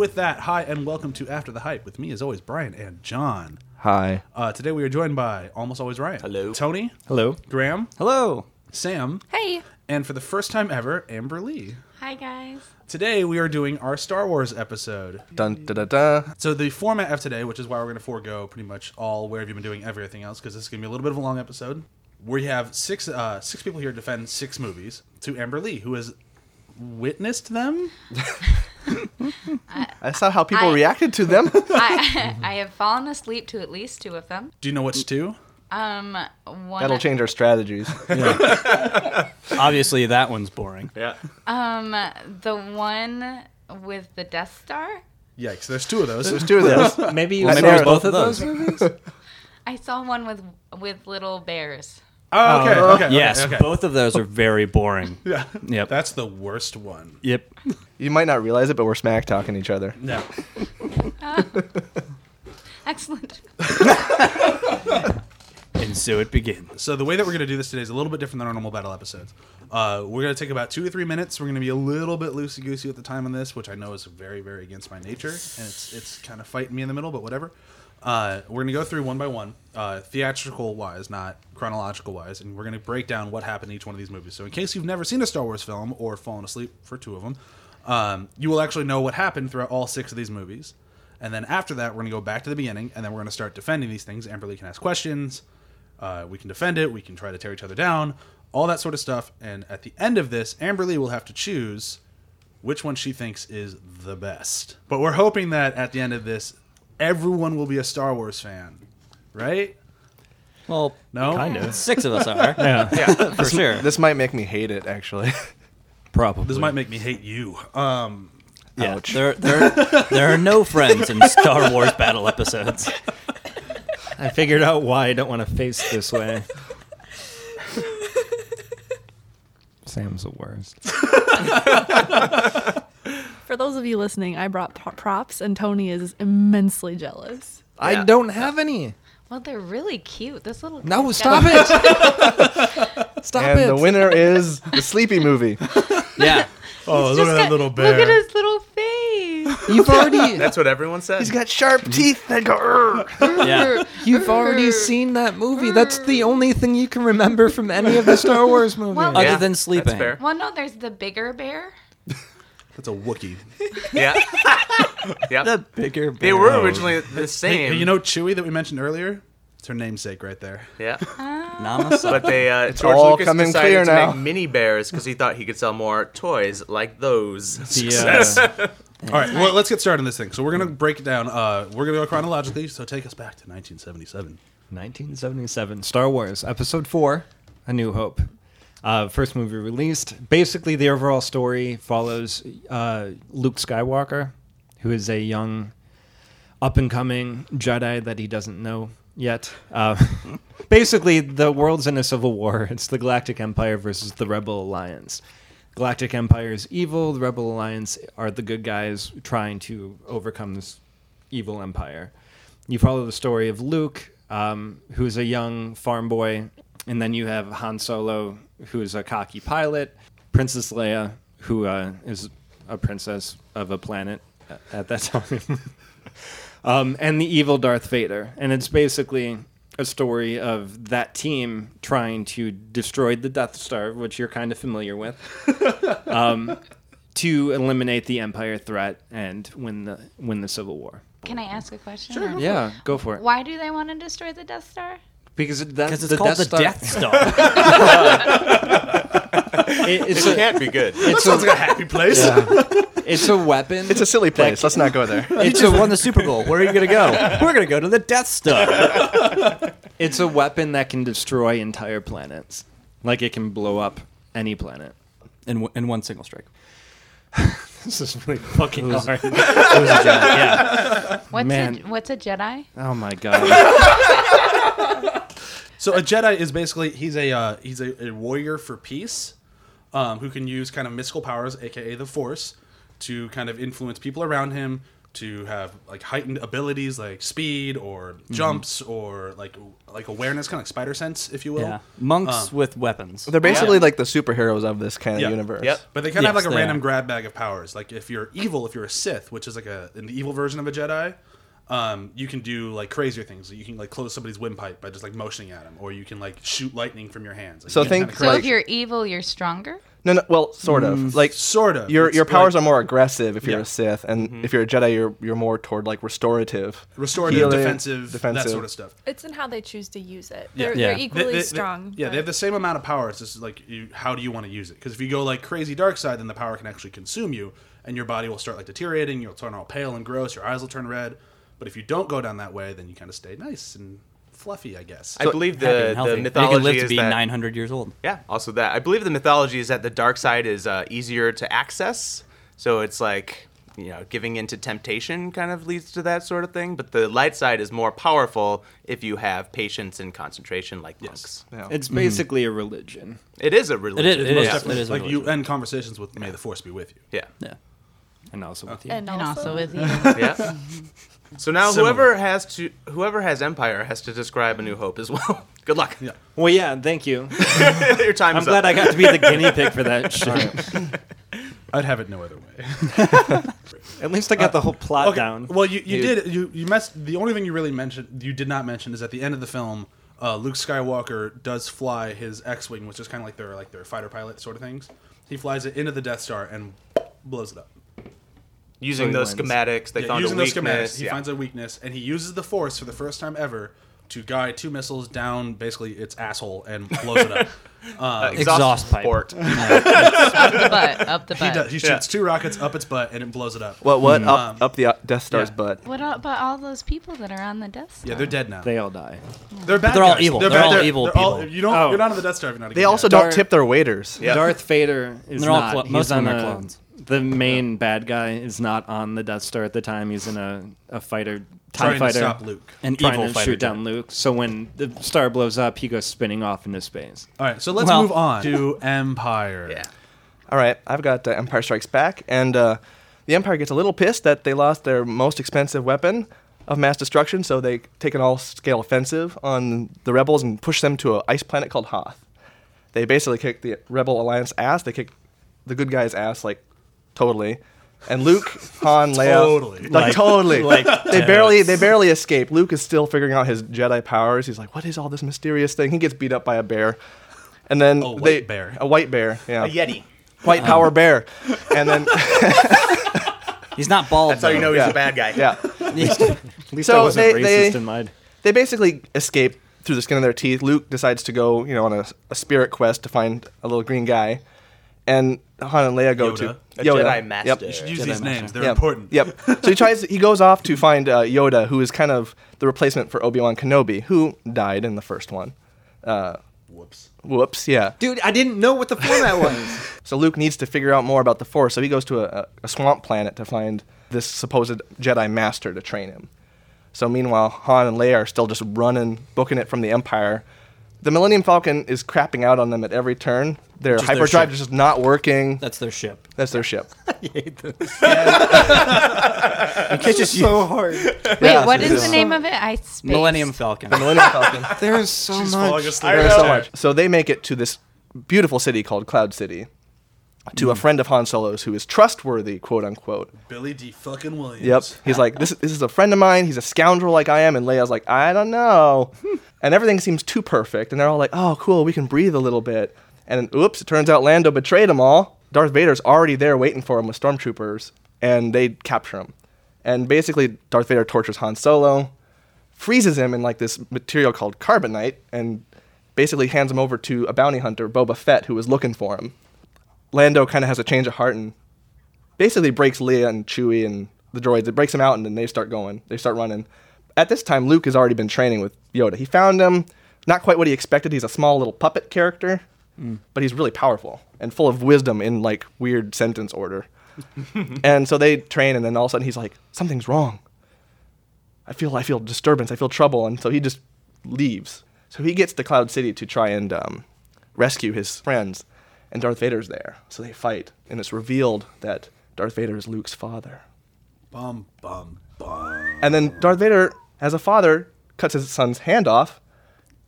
So with that, hi and welcome to After the Hype with me as always, Brian and John. Hi. Uh, today we are joined by almost always Ryan. Hello. Tony, Hello. Graham, Hello. Sam, Hey. and for the first time ever, Amber Lee. Hi, guys. Today we are doing our Star Wars episode. Dun da da da. So the format of today, which is why we're going to forego pretty much all where have you been doing everything else, because this is going to be a little bit of a long episode. We have six uh, six people here to defend six movies to Amber Lee, who has witnessed them. I saw how people I- reacted to them. I I have fallen asleep to at least two of them. Do you know which two? Um, one. That'll change our strategies. Obviously, that one's boring. yeah. Um, the one with the Death Star. Yikes! There's two of those. There's two of those. Maybe you Well, saw maybe both both of of those. movies? I saw one with with little bears. Oh, okay, okay, okay, yes, okay. both of those are very boring. Yeah. Yep. That's the worst one. Yep. You might not realize it, but we're smack talking each other. Yeah. Excellent. And so it begins. So the way that we're going to do this today is a little bit different than our normal battle episodes. Uh, we're going to take about two or three minutes. We're going to be a little bit loosey goosey at the time on this, which I know is very, very against my nature, and it's it's kind of fighting me in the middle, but whatever. Uh, we're going to go through one by one, uh, theatrical wise, not chronological wise, and we're going to break down what happened in each one of these movies. So in case you've never seen a Star Wars film or fallen asleep for two of them, um, you will actually know what happened throughout all six of these movies. And then after that, we're going to go back to the beginning, and then we're going to start defending these things. Amberly can ask questions. Uh, we can defend it. We can try to tear each other down. All that sort of stuff. And at the end of this, Amberly will have to choose which one she thinks is the best. But we're hoping that at the end of this, everyone will be a Star Wars fan, right? Well, No? kind of. Six of us are. yeah, for sure. This might make me hate it, actually. Probably. This might make me hate you. Um, Yeah, Ouch. there, there, there are no friends in Star Wars battle episodes. I figured out why I don't want to face this way. Sam's the worst. For those of you listening, I brought pro- props, and Tony is immensely jealous. I don't have any. Well, they're really cute. This little. No, guy's stop got- it. stop and it. the winner is the Sleepy movie. Yeah. oh, He's look just at that got- little bear. Look at his little face. You've already That's what everyone said. He's got sharp mm-hmm. teeth that go. "Urgh." Yeah. you've already seen that movie. That's the only thing you can remember from any of the Star Wars movies. Well- Other Yeah, than That's sleeping. fair. Well, no, there's the bigger bear. That's a Wookiee. Yeah. yep. The bigger. they were originally the same. hey, you know Chewie that we mentioned earlier? It's her namesake right there. Yeah. Namaste. But they uh, George all Lucas coming decided clear to now. make mini bears because he thought he could sell more toys like those. The, uh, All right, well, let's get started on this thing. So we're going to break it down. Uh, we're going to go chronologically, so take us back to 1977. 1977, Star Wars, Episode 4, A New Hope. Uh, first movie released. Basically, the overall story follows uh, Luke Skywalker, who is a young, up and coming Jedi that he doesn't know yet. Uh, basically, the world's in a civil war. It's the Galactic Empire versus the Rebel Alliance. Galactic Empire is evil, the Rebel Alliance are the good guys trying to overcome this evil empire. You follow the story of Luke, um, who's a young farm boy, and then you have Han Solo, who is a cocky pilot, Princess Leia, who uh, is a princess of a planet at that time, um, and the evil Darth Vader. And it's basically a story of that team trying to destroy the Death Star, which you're kind of familiar with, um, to eliminate the Empire threat and win the win the Civil War. Can I ask a question? Sure. Yeah, go for it. Why do they want to destroy the Death Star? Because it- that's Because it's the called Death the Star. Death Star. It- it's, It a, can't be good. it's, Sounds a, like a happy place. it's a weapon. It's a silly place. Let's not go there. you just won the Super Bowl. Where are you going to go? We're going to go to the Death Star. It's a weapon that can destroy entire planets. Like it can blow up any planet. In, in one single strike. This is really fucking hard. It was a Jedi. Yeah. What's Man. a, what's a Jedi? Oh my god. So a Jedi is basically he's a uh, he's a, a warrior for peace, um, who can use kind of mystical powers, aka the Force, to kind of influence people around him to have like heightened abilities like speed or Mm-hmm. jumps or like like awareness, kind of like spider sense, if you will. Yeah, monks with weapons. They're basically like the superheroes of this kind of Yeah. universe. Yep. But they kind of Yes, have like a random are. grab bag of powers. Like if you're evil, if you're a Sith, which is like a an evil version of a Jedi, um, you can do like crazier things. You can like close somebody's windpipe by just like motioning at them, or you can like shoot lightning from your hands. Like, So you think- kinda So if you're evil, you're stronger. No, no. Well, sort of. like sort of your It's your powers like are more aggressive if you're Yeah. a Sith, and if you're a Jedi, you're you're more toward like restorative, restorative, healing, defensive, defensive, that sort of stuff. It's in how they choose to use it. Yeah. They're, Yeah. they're equally They- they- strong. yeah, but- they have the same amount of power. It's just like you, how do you want to use it? Because if you go like crazy dark side, then the power can actually consume you, and your body will start like deteriorating. You'll turn all pale and gross. Your eyes will turn red. But if you don't go down that way, then you kind of stay nice and fluffy, I guess. I believe Happy the, and healthy. the They mythology could live to is be that 900 years old. Yeah, also that. I believe the mythology is that the dark side is uh, easier to access. So it's like, you know, giving into temptation kind of leads to that sort of thing. But the light side is more powerful if you have patience and concentration like monks. Yeah. It's basically a religion. It is a religion. It is. It Most definitely. It is a like you religion. end conversations with "May the Force be with you." Yeah. Yeah. And also with you. and, And also with you. Yeah. So now Similar. whoever has to whoever has Empire has to describe A New Hope as well. Good luck. Yeah. Well, yeah, thank you. Your time I'm is glad up. I got to be the guinea pig for that shit. I'd have it no other way. At least I got the whole plot Okay. down. Well, you, you You- did you you messed. The only thing you really mentioned you did not mention is at the end of the film, uh, Luke Skywalker does fly his X-wing, which is kind of like their like their fighter pilot sort of things. He flies it into the Death Star and blows it up. Using So those wins. schematics, they Yeah, found using a those weakness. schematics, he yeah. finds a weakness, and he uses the Force for the first time ever to guide two missiles down basically its asshole and blows it up. Uh, Exhaust pipe. port. up the butt. Up the He butt. does. He shoots two rockets up its butt and it blows it up. What? What? Um, Up, up the uh, Death Star's yeah. butt. What about all those people that are on the Death Star? Yeah, they're dead now. They all die. They're bad. They're all evil. They're bad- all evil they're all- people. you don't. Oh. You're not on the Death Star if you're not. a They also guy. don't Dark- tip their waiters. Yeah. Darth Vader is They're all not. clo- he's most of them on are a- clones. The main bad guy is not on the Death Star at the time. He's in a, a fighter, TIE trying fighter, to stop Luke. An trying evil to fighter shoot down Luke. So when the star blows up, he goes spinning off into space. All right, so let's Well- move on to Empire. Yeah. All right, I've got uh, Empire Strikes Back, and uh, the Empire gets a little pissed that they lost their most expensive weapon of mass destruction, so they take an all-scale offensive on the rebels and push them to an ice planet called Hoth. They basically kick the Rebel Alliance ass. They kick the good guys' ass like totally. And Luke, Han, Leia, Totally. like, Like- totally, like they barely they barely escape. Luke is still figuring out his Jedi powers. He's like, "What is all this mysterious thing?" He gets beat up by a bear, and then A white they bear. a white bear, yeah, A Yeti. white power um. bear, and then He's not bald. That's how you know he's Yeah. a bad guy. yeah, At least So I wasn't they- racist they- in mind. they basically escape through the skin of their teeth. Luke decides to go, you know, on a, a spirit quest to find a little green guy, and Han and Leia go Yoda. to A Jedi master. Yep. You should use Jedi these Master. names; they're Yep. important. Yep. So he tries. He goes off to find uh, Yoda, who is kind of the replacement for Obi Wan Kenobi, who died in the first one. Uh, Whoops. whoops. Yeah. Dude, I didn't know what the format was. So Luke needs to figure out more about the Force. So he goes to a, a swamp planet to find this supposed Jedi Master to train him. So meanwhile, Han and Leia are still just running, booking it from the Empire. The Millennium Falcon is crapping out on them at every turn. Their Which is their hyperdrive ship. is just not working. That's their ship. That's their ship. I hate this. It's just so hard. Wait, Yeah, what it is is. the name of it? I spaced. Millennium Falcon. The Millennium Falcon. There's so She's falling much. asleep. There's so much. So they make it to this beautiful city called Cloud City, to a mm. friend of Han Solo's who is trustworthy, quote unquote. Billy Dee. Fucking Williams. Yep. He's like, this, this is a friend of mine. He's a scoundrel like I am. And Leia's like, I don't know. Hmm. and everything seems too perfect. And they're all like, oh, cool. We can breathe a little bit. And oops, it turns out Lando betrayed them all. Darth Vader's already there waiting for him with stormtroopers. And they capture him. And basically, Darth Vader tortures Han Solo, freezes him in like this material called carbonite, and basically hands him over to a bounty hunter, Boba Fett, who was looking for him. Lando kind of has a change of heart and basically breaks Leia and Chewie and the droids. It breaks them out, and then they start going. They start running. At this time, Luke has already been training with Yoda. He found him, not quite what he expected. He's a small little puppet character, but he's really powerful and full of wisdom in like weird sentence order. and so they train, and then all of a sudden he's like, "Something's wrong. I feel, I feel disturbance. I feel trouble." And so he just leaves. So he gets to Cloud City to try and um, rescue his friends, and Darth Vader's there. So they fight, and it's revealed that Darth Vader is Luke's father. Bum bum bum. And then Darth Vader, as a father, cuts his son's hand off.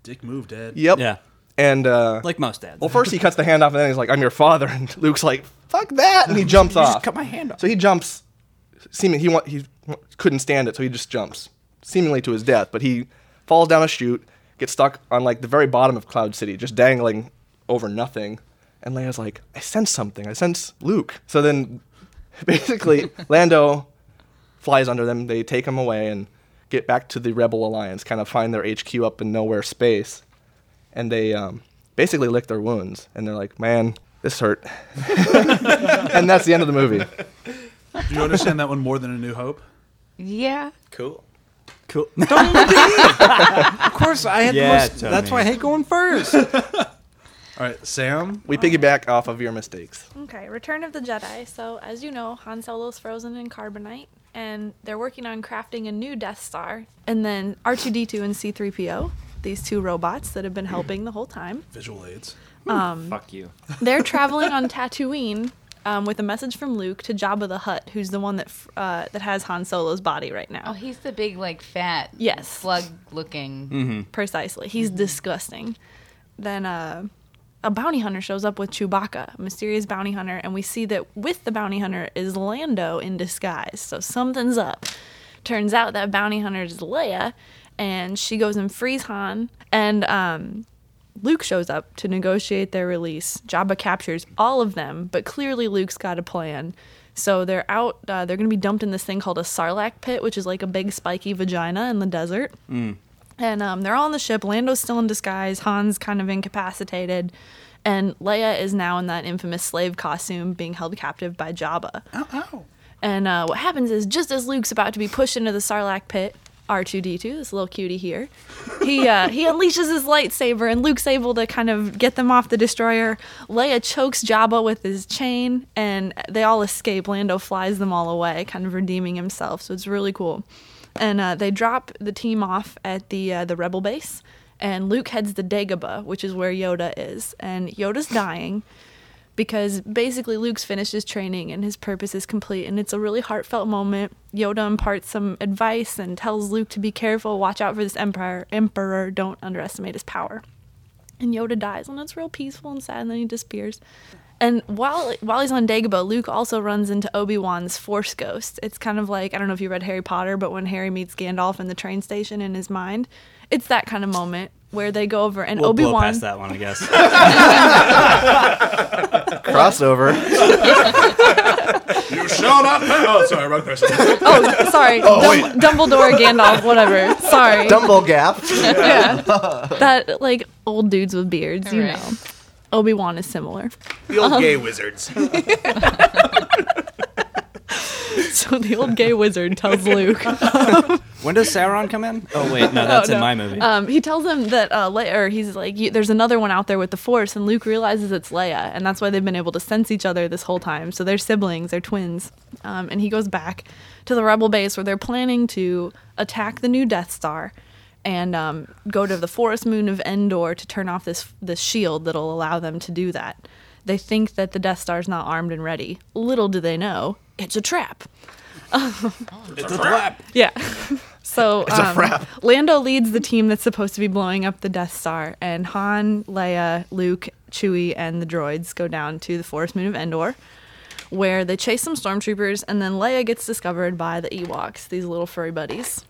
Dick move, Dad. Yep. Yeah. And uh, Like most dads. well, first he cuts the hand off, and then he's like, "I'm your father," and Luke's like, "Fuck that," and he jumps You off. just cut my hand off. So he jumps, seeming he want, he couldn't stand it, so he just jumps, seemingly to his death. But he falls down a chute, gets stuck on like the very bottom of Cloud City, just dangling over nothing. And Leia's like, "I sense something. I sense Luke." So then, basically, Lando flies under them. They take him away and get back to the Rebel Alliance, kind of find their HQ up in nowhere space, and they um, basically lick their wounds. And they're like, "Man, this hurt," and that's the end of the movie. Do you understand that one more than A New Hope? Yeah. Cool. Cool. of course, I had Yeah, the most. That's why I hate going first. All right, Sam. We piggyback off of your mistakes. Okay, Return of the Jedi. So, as you know, Han Solo's frozen in carbonite, and they're working on crafting a new Death Star. And then R2D2 and C3PO, these two robots that have been helping the whole time, Visual aids. um, Fuck you. they're traveling on Tatooine um, with a message from Luke to Jabba the Hutt, who's the one that f- uh, that has Han Solo's body right now. Oh, he's the big, like, fat, Yes. slug-looking. Precisely. He's disgusting. Then uh, a bounty hunter shows up with Chewbacca, a mysterious bounty hunter, and we see that with the bounty hunter is Lando in disguise. So something's up. Turns out that bounty hunter is Leia, and she goes and frees Han. And um, Luke shows up to negotiate their release. Jabba captures all of them, but clearly Luke's got a plan. So they're out. Uh, they're going to be dumped in this thing called a sarlacc pit, which is like a big spiky vagina in the desert. And um, they're all on the ship. Lando's still in disguise. Han's kind of incapacitated. And Leia is now in that infamous slave costume being held captive by Jabba. Ow, ow. And uh, what happens is, just as Luke's about to be pushed into the Sarlacc pit, R2D2, this little cutie here, he uh, he unleashes his lightsaber, and Luke's able to kind of get them off the destroyer. Leia chokes Jabba with his chain, and they all escape. Lando flies them all away, kind of redeeming himself. So it's really cool. And uh, they drop the team off at the uh, the rebel base, and Luke heads to Dagobah, which is where Yoda is, and Yoda's dying because basically Luke's finished his training and his purpose is complete and it's a really heartfelt moment. Yoda imparts some advice and tells Luke to be careful, watch out for this emperor, emperor, don't underestimate his power. And Yoda dies and it's real peaceful and sad and then he disappears. And while while he's on Dagobah, Luke also runs into Obi-Wan's Force Ghost. It's kind of like I don't know if you read Harry Potter, but when Harry meets Gandalf in the train station in his mind, it's that kind of moment where they go over and We'll Obi blow Wan. past that one, I guess. Crossover. You shall not pass. Oh, sorry, wrong person. Oh, sorry. Oh, Dum- Dumbledore, Gandalf, whatever. Sorry. Dumble gap. yeah. That like old dudes with beards, you Right. know. Obi Wan is similar. The old gay wizards. So the old gay wizard tells Luke. when does Sauron come in? Oh wait, no, that's no. in my movie. Um, he tells him that uh, Le- or he's like, "You- "There's another one out there with the Force," and Luke realizes it's Leia, and that's why they've been able to sense each other this whole time. So they're siblings, they're twins. Um, and he goes back to the Rebel base where they're planning to attack the new Death Star and um, go to the forest moon of Endor to turn off this this shield that'll allow them to do that. They think that the Death Star's not armed and ready. Little do they know, it's a trap. it's a trap. Yeah. So um, Lando leads the team that's supposed to be blowing up the Death Star, and Han, Leia, Luke, Chewie, and the droids go down to the forest moon of Endor, where they chase some stormtroopers, and then Leia gets discovered by the Ewoks, these little furry buddies.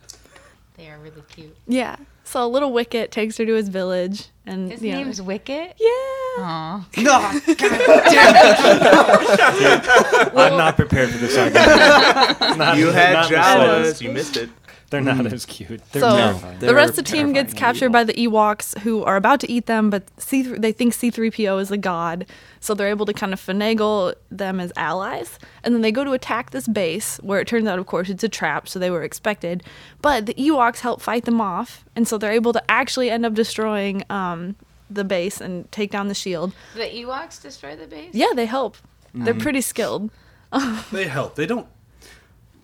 They are really cute. Yeah. So a little Wicket takes her to his village, and His you know- name's Wicket. yeah. Aw. I'm not prepared for this argument. Not- You had not in Jawas. You missed it. They're not as cute. They're So terrifying. the rest of the team gets captured by the Ewoks, who are about to eat them, but C- they think C-3PO is a god, so they're able to kind of finagle them as allies. And then they go to attack this base, where it turns out, of course, it's a trap, so they were expected. But the Ewoks help fight them off, and so they're able to actually end up destroying um, the base and take down the shield. The Ewoks destroy the base? Yeah, they help. They're Mm-hmm. pretty skilled. They help. They don't.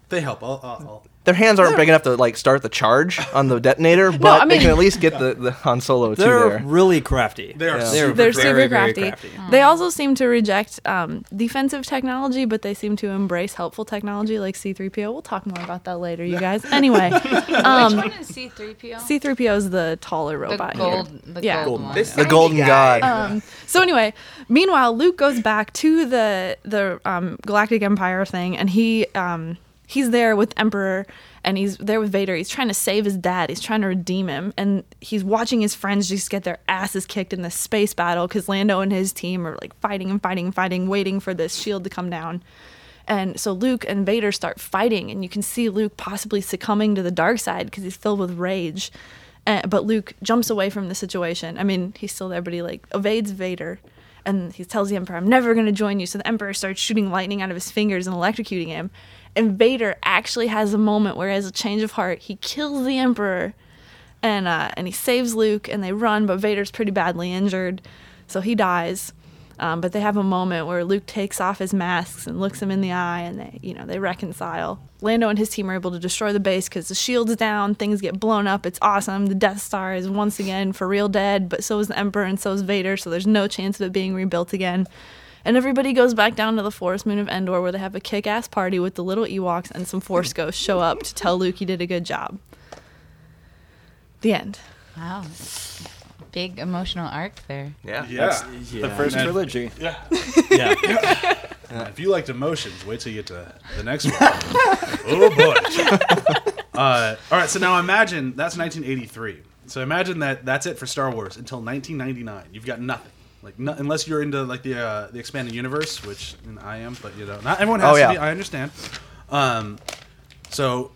They help. I'll, I'll, I'll. Their hands aren't big enough to like start the charge on the detonator, but I they mean- can at least get the, the Han Solo two They're there. really crafty. They are Yeah. super They're crafty. super very, very crafty. crafty. They also seem to reject um, defensive technology, but they seem to embrace helpful technology like C3PO. We'll talk more about that later, you guys. Anyway, um, Which one is C3PO? C3PO is the taller the robot. here. gold, the Yeah. gold one. This The Golden God. Um, so anyway, meanwhile, Luke goes back to the the um, Galactic Empire thing, and he um, he's there with Emperor, and he's there with Vader. He's trying to save his dad. He's trying to redeem him, and he's watching his friends just get their asses kicked in this space battle because Lando and his team are like fighting and fighting and fighting, waiting for this shield to come down. And so Luke and Vader start fighting, and you can see Luke possibly succumbing to the dark side because he's filled with rage. Uh, but Luke jumps away from the situation. I mean, he's still there, but he like evades Vader, and he tells the Emperor, "I'm never going to join you." So the Emperor starts shooting lightning out of his fingers and electrocuting him. And Vader actually has a moment where he has a change of heart. He kills the Emperor, and uh, and he saves Luke, and they run. But Vader's pretty badly injured, so he dies. Um, but they have a moment where Luke takes off his masks and looks him in the eye, and they, you know, they reconcile. Lando and his team are able to destroy the base because the shield's down, things get blown up. It's awesome. The Death Star is once again for real dead, but so is the Emperor and so is Vader, so there's no chance of it being rebuilt again. And everybody goes back down to the forest moon of Endor, where they have a kick-ass party with the little Ewoks and some Force ghosts show up to tell Luke he did a good job. The end. Wow. Big emotional arc there. Yeah. Yeah. The first And- trilogy. Yeah. Yeah. If you liked emotions, wait till you get to the next one. oh boy. Uh, all right, so now imagine that's 1983. So imagine that that's it for Star Wars until 1999. You've got nothing. Like no, unless you're into like the uh, the expanded universe, which I am, but you know, not everyone has Oh, to be. I understand. Um, so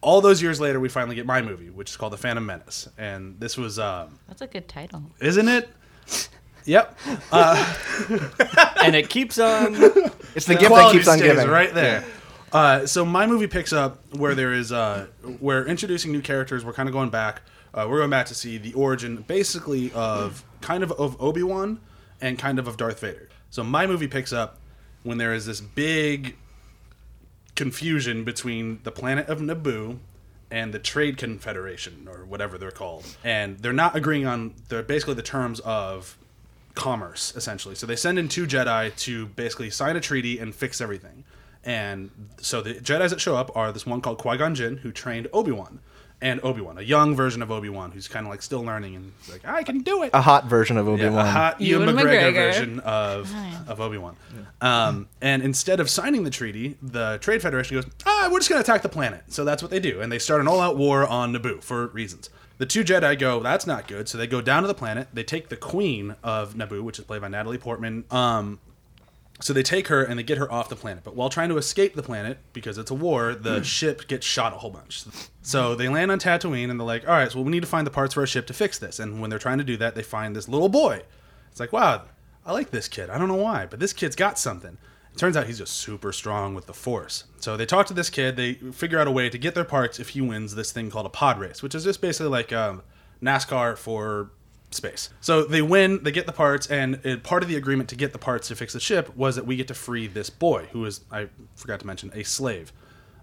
all those years later, we finally get my movie, which is called The Phantom Menace, and this was, um, That's a good title. isn't it? Yep. Uh, and it keeps on. It's the gift that keeps on giving. right there. Uh, so my movie picks up where there is uh, we're introducing new characters. We're kind of going back. Uh, we're going back to see the origin, basically of kind of of Obi Wan and kind of of Darth Vader. So my movie picks up when there is this big confusion between the planet of Naboo and the Trade Confederation or whatever they're called, and they're not agreeing on the basically the terms of commerce essentially. So they send in two Jedi to basically sign a treaty and fix everything. And so the Jedi's that show up are this one called Qui Gon Jinn, who trained Obi Wan, and Obi Wan, a young version of Obi Wan, who's kind of like still learning and he's like, I can do it. A hot version of Obi Yeah, Wan. a hot Ewan, Ewan McGregor, McGregor. version of of Obi Wan. Um, and instead of signing the treaty, the Trade Federation goes, "Ah, we're just going to attack the planet." So that's what they do, and they start an all-out war on Naboo for reasons. The two Jedi go, "That's not good." So they go down to the planet. They take the Queen of Naboo, which is played by Natalie Portman. Um, so they take her and they get her off the planet. But while trying to escape the planet, because it's a war, the ship gets shot a whole bunch. So they land on Tatooine and they're like, all right, so we need to find the parts for our ship to fix this. And when they're trying to do that, they find this little boy. It's like, wow, I like this kid. I don't know why, but this kid's got something. It turns out he's just super strong with the Force. So they talk to this kid. They figure out a way to get their parts if he wins this thing called a pod race, which is just basically like um, NASCAR for space. So they win, they get the parts, and uh, part of the agreement to get the parts to fix the ship was that we get to free this boy, who is, I forgot to mention, a slave.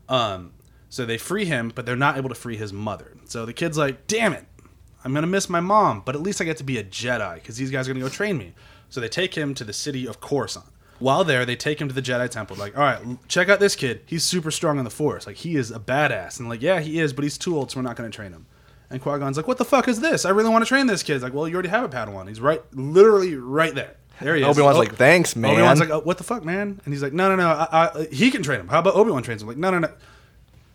Um, so they free him, but they're not able to free his mother. So the kid's like, damn it, I'm going to miss my mom, but at least I get to be a Jedi because these guys are going to go train me. So they take him to the city of Coruscant. While there, they take him to the Jedi Temple. Like, all right, check out this kid. He's super strong in the Force. Like, he is a badass. And like, yeah, he is, but he's too old, so we're not going to train him. And Qui Gon's like, what the fuck is this? I really want to train this kid. He's like, well, you already have a Padawan. He's right, literally right there. There he is. Obi Wan's Oh, like, thanks, man. Obi Wan's like, oh, what the fuck, man? And he's like, no, no, no. I, I, he can train him. How about Obi Wan trains him? Like, no, no, no.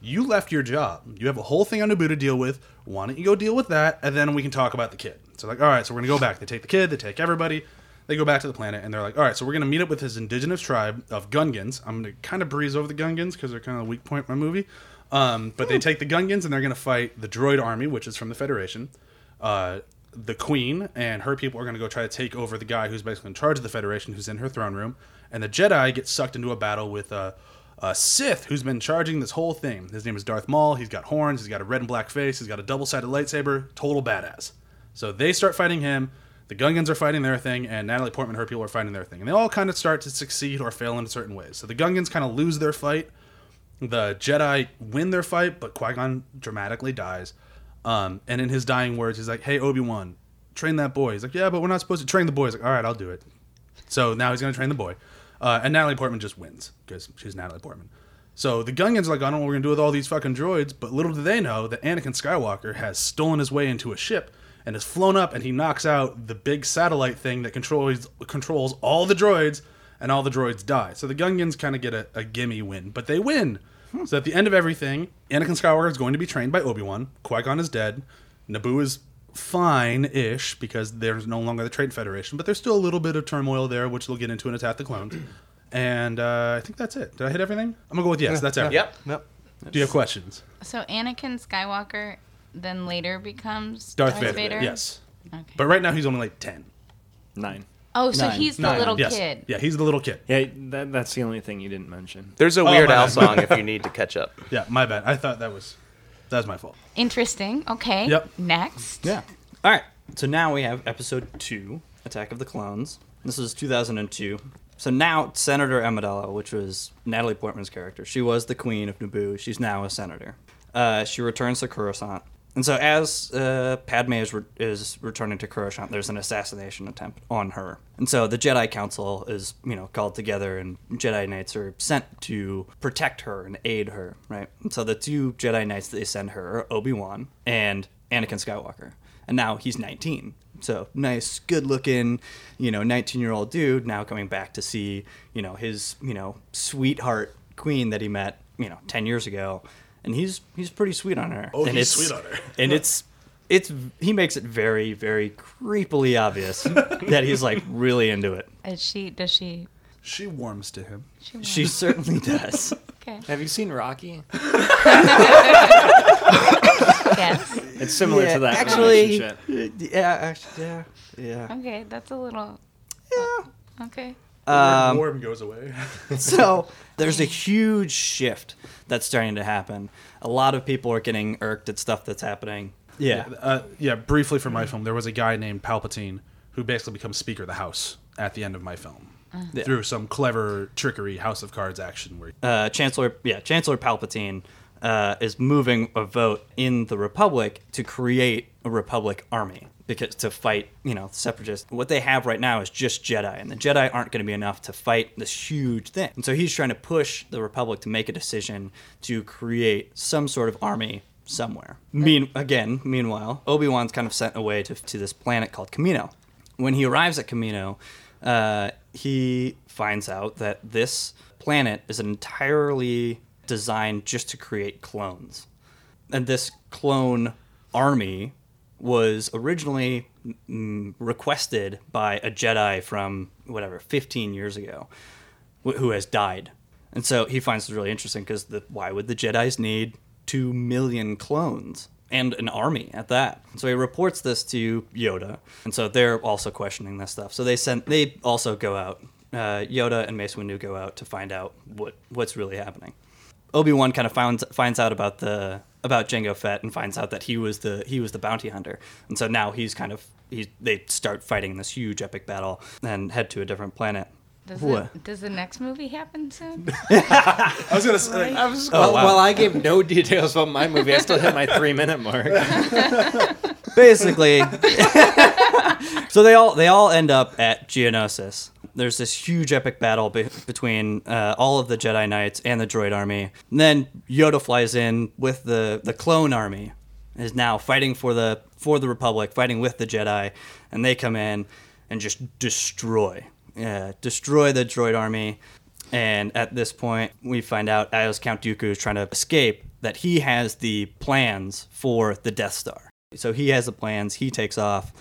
You left your job. You have a whole thing on Naboo to deal with. Why don't you go deal with that, and then we can talk about the kid. So like, all right, so we're gonna go back. They take the kid. They take everybody. They go back to the planet, and they're like, all right, so we're gonna meet up with his indigenous tribe of Gungans. I'm gonna kind of breeze over the Gungans because they're kind of a weak point in my movie. Um, but they take the Gungans, and they're gonna fight the Droid Army, which is from the Federation. Uh, the Queen and her people are going to go try to take over the guy who's basically in charge of the Federation, who's in her throne room. And the Jedi get sucked into a battle with a, a Sith who's been charging this whole thing. His name is Darth Maul. He's got horns. He's got a red and black face. He's got a double sided lightsaber. Total badass. So they start fighting him. The Gungans are fighting their thing, and Natalie Portman and her people are fighting their thing. And they all kind of start to succeed or fail in certain ways. So the Gungans kind of lose their fight, The Jedi win their fight, but Qui Gon dramatically dies. Um, and in his dying words, he's like, "Hey Obi Wan, train that boy." He's like, "Yeah, but we're not supposed to train the boy." He's like, "All right, I'll do it." So now he's gonna train the boy, uh, and Natalie Portman just wins because she's Natalie Portman. So the Gungans are like, "I don't know what we're gonna do with all these fucking droids," but little do they know that Anakin Skywalker has stolen his way into a ship and has flown up, and he knocks out the big satellite thing that controls controls all the droids, and all the droids die. So the Gungans kind of get a, a gimme win, but they win. So at the end of everything, Anakin Skywalker is going to be trained by Obi Wan. Qui Gon is dead. Naboo is fine-ish because there's no longer the Trade Federation, but there's still a little bit of turmoil there, which they'll get into in Attack the Clones. And uh, I think that's it. Did I hit everything? I'm gonna go with yes. That's everything. Yep. Yep. Do you have questions? So Anakin Skywalker then later becomes Darth, Vader. Yes. Okay. But right now he's only like ten. Nine. Oh, so Nine. he's the Nine. little yes. kid. Yeah, he's the little kid. Yeah, that, that's the only thing you didn't mention. There's a Oh, Weird my Al bad. song if you need to catch up. Yeah, my bad. I thought that was that was my fault. Interesting. Okay. Yep. Next. Yeah. All right. So now we have episode two, Attack of the Clones. This is 2002. So now Senator Amidala, which was Natalie Portman's character, she was the queen of Naboo. She's now a senator. Uh, she returns to Coruscant. And so as uh, Padme is, re- is returning to Coruscant, there's an assassination attempt on her. And so the Jedi Council is, you know, called together and Jedi Knights are sent to protect her and aid her, right? And so the two Jedi Knights that they send her are Obi-Wan and Anakin Skywalker. And now he's 19. So nice, good-looking, you know, 19-year-old dude now coming back to see, you know, his, you know, sweetheart queen that he met, you know, 10 years ago. And he's he's pretty sweet on her. Oh, and he's it's- sweet on her. and it's it's he makes it very very creepily obvious that he's like really into it. Is she? Does she? She warms to him. She. She certainly does. Okay. Have you seen Rocky? yes. It's similar Yeah, to that actually- relationship. yeah, actually, yeah, yeah. Okay. That's a little. Yeah. Okay. Um, warm goes away. so there's a huge shift that's starting to happen. A lot of people are getting irked at stuff that's happening. Yeah. Uh, yeah, briefly for my film, there was a guy named Palpatine who basically becomes Speaker of the House at the end of my film Yeah. through some clever trickery House of Cards action. Where uh, Chancellor, yeah, Chancellor Palpatine uh, is moving a vote in the Republic to create a Republic army because to fight, you know, separatists. What they have right now is just Jedi, and the Jedi aren't going to be enough to fight this huge thing. And so he's trying to push the Republic to make a decision to create some sort of army somewhere. Mean again, meanwhile, Obi Wan's kind of sent away to to this planet called Kamino. When he arrives at Kamino, uh, he finds out that this planet is entirely designed just to create clones. And this clone army was originally mm, requested by a Jedi from whatever 15 years ago wh- who has died. And so he finds this really interesting because why would the Jedi's need 2 million clones? And an army at that. So he reports this to Yoda, and so they're also questioning this stuff. So they send, they also go out. Uh, Yoda and Mace Windu go out to find out what what's really happening. Obi Wan kind of finds finds out about the about Jango Fett and finds out that he was the he was the bounty hunter, and so now he's kind of he they start fighting this huge epic battle and head to a different planet. Does What? the, uh, does the next movie happen soon? I was gonna say, I was, Oh, well, wow. well, I gave no details about my movie. I still hit my three minute mark. Basically, so they all they all end up at Geonosis. There's this huge epic battle be- between uh, all of the Jedi Knights and the Droid Army. And then Yoda flies in with the the clone army, is now fighting for the for the Republic, fighting with the Jedi, and they come in and just destroy, yeah, destroy the Droid Army. And at this point, we find out as Count Dooku is trying to escape that he has the plans for the Death Star. So he has the plans. He takes off.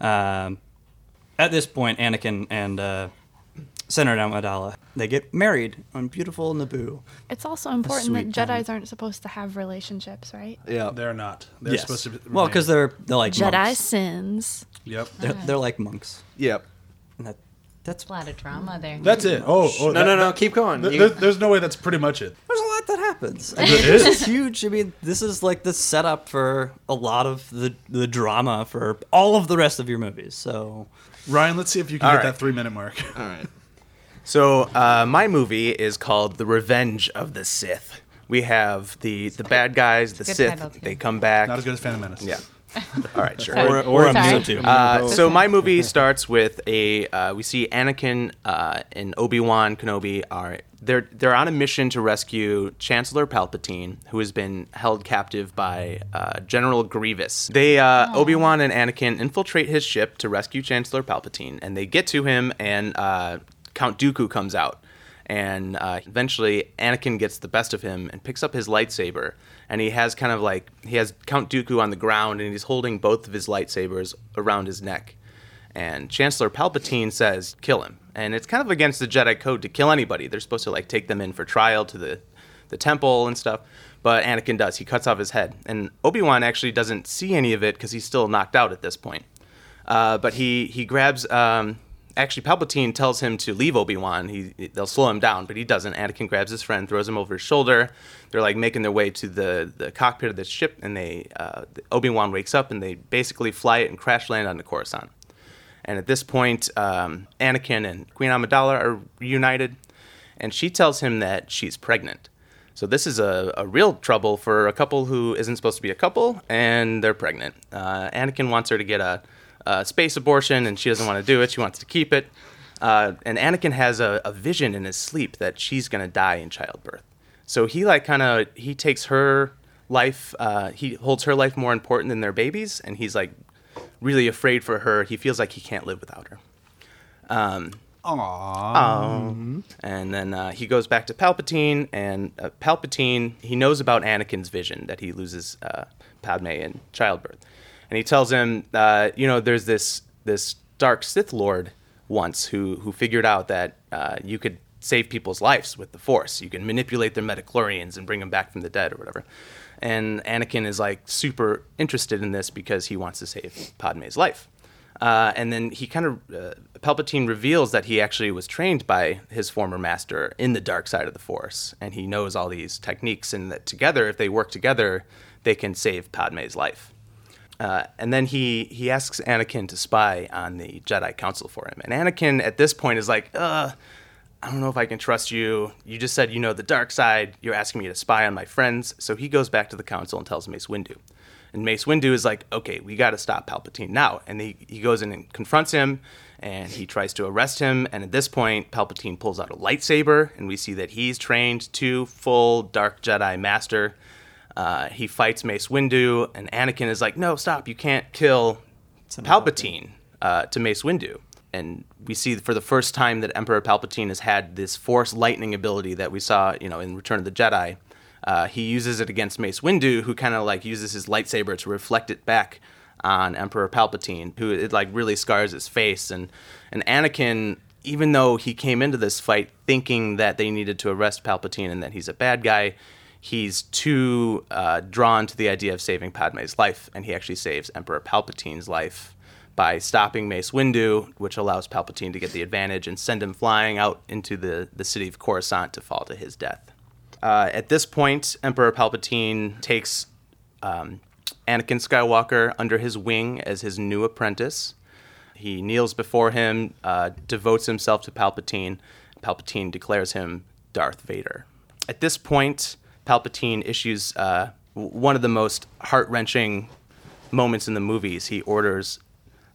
Um, at this point, Anakin and uh, Senator Amidala they get married on beautiful Naboo. It's also important that sweet Jedi's aren't supposed to have relationships, right? Yeah. they're not. They're Yes. supposed to. Be, well, because they're they're like Jedi monks. sins. Yep. They're, they're like monks. Yep. And that, that's a lot of drama there. That's it. Oh, oh no, that- no, no. that- Keep going. th- You- there's no way that's pretty much it. there's a lot that happens. I mean, There this is. is huge. I mean, this is like the setup for a lot of the the drama for all of the rest of your movies. So Ryan, let's see if you can All hit right. that three minute mark. All right. So uh, my movie is called The Revenge of the Sith, we have the the bad guys, the Good Sith. title, too. They come back. Not as good as Phantom Menace. Yeah. All right, sure. Sorry. Or, or Sorry. episode two. Uh, so my movie starts with a uh, we see Anakin uh, and Obi Wan Kenobi are they're they're on a mission to rescue Chancellor Palpatine, who has been held captive by uh, General Grievous. They uh, Obi Wan and Anakin infiltrate his ship to rescue Chancellor Palpatine, and they get to him, and uh, Count Dooku comes out. And uh, eventually, Anakin gets the best of him and picks up his lightsaber. And he has kind of like he has Count Dooku on the ground, and he's holding both of his lightsabers around his neck. And Chancellor Palpatine says, "Kill him." And it's kind of against the Jedi code to kill anybody. They're supposed to like take them in for trial to the the temple and stuff. But Anakin does. He cuts off his head, and Obi Wan actually doesn't see any of it because he's still knocked out at this point. Uh, but he he grabs. Um, actually, Palpatine tells him to leave Obi Wan. He they'll slow him down, but he doesn't. Anakin grabs his friend, throws him over his shoulder. They're like making their way to the the cockpit of the ship, and they uh, Obi Wan wakes up, and they basically fly it and crash land on the Coruscant. And at this point, um, Anakin and Queen Amidala are reunited, and she tells him that she's pregnant. So this is a, a real trouble for a couple who isn't supposed to be a couple, and they're pregnant. Uh, Anakin wants her to get a, a space abortion, and she doesn't want to do it. She wants to keep it. Uh, and Anakin has a, a vision in his sleep that she's gonna die in childbirth. So he like kind of he takes her life. Uh, he holds her life more important than their babies, and he's like really afraid for her. He feels like he can't live without her. Um, Aww. and then uh, he goes back to Palpatine, and uh, Palpatine he knows about Anakin's vision that he loses uh, Padme in childbirth, and he tells him, uh, you know, there's this this dark Sith Lord once who who figured out that uh, you could save people's lives with the Force. You can manipulate their midi-chlorians and bring them back from the dead or whatever. And Anakin is like super interested in this because he wants to save Padme's life. Uh, and then he kind of uh, Palpatine reveals that he actually was trained by his former master in the dark side of the Force, and he knows all these techniques, and that together, if they work together, they can save Padme's life. Uh, and then he he asks Anakin to spy on the Jedi Council for him, and Anakin at this point is like, "Uh, I don't know if I can trust you. You just said you know the dark side. You're asking me to spy on my friends." So he goes back to the council and tells Mace Windu. And Mace Windu is like, okay, we got to stop Palpatine now. And he, he goes in and confronts him, and he tries to arrest him. And at this point, Palpatine pulls out a lightsaber, and we see that he's trained to full Dark Jedi Master. Uh, he fights Mace Windu, and Anakin is like, no, stop, you can't kill Palpatine uh, to Mace Windu. And we see for the first time that Emperor Palpatine has had this Force lightning ability that we saw, you know, in Return of the Jedi. Uh, he uses it against Mace Windu, who kind of like uses his lightsaber to reflect it back on Emperor Palpatine, who it like really scars his face. And and Anakin, even though he came into this fight thinking that they needed to arrest Palpatine and that he's a bad guy, he's too uh, drawn to the idea of saving Padme's life, and he actually saves Emperor Palpatine's life by stopping Mace Windu, which allows Palpatine to get the advantage and send him flying out into the, the city of Coruscant to fall to his death. Uh, at this point, Emperor Palpatine takes um, Anakin Skywalker under his wing as his new apprentice. He kneels before him, uh, devotes himself to Palpatine. Palpatine declares him Darth Vader. At this point, Palpatine issues uh, one of the most heart wrenching moments in the movies. He orders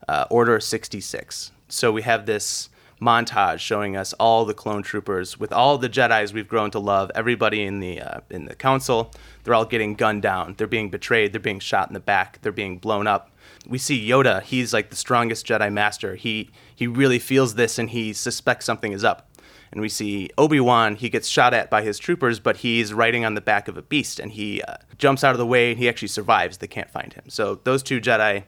uh, Order 66. So we have this montage showing us all the clone troopers with all the Jedi's we've grown to love. Everybody in the uh, in the council, they're all getting gunned down. They're being betrayed. They're being shot in the back. They're being blown up. We see Yoda. He's like the strongest Jedi Master. He he really feels this and he suspects something is up. And we see Obi Wan. He gets shot at by his troopers, but he's riding on the back of a beast, and he uh, jumps out of the way. and He actually survives. They can't find him. So those two Jedi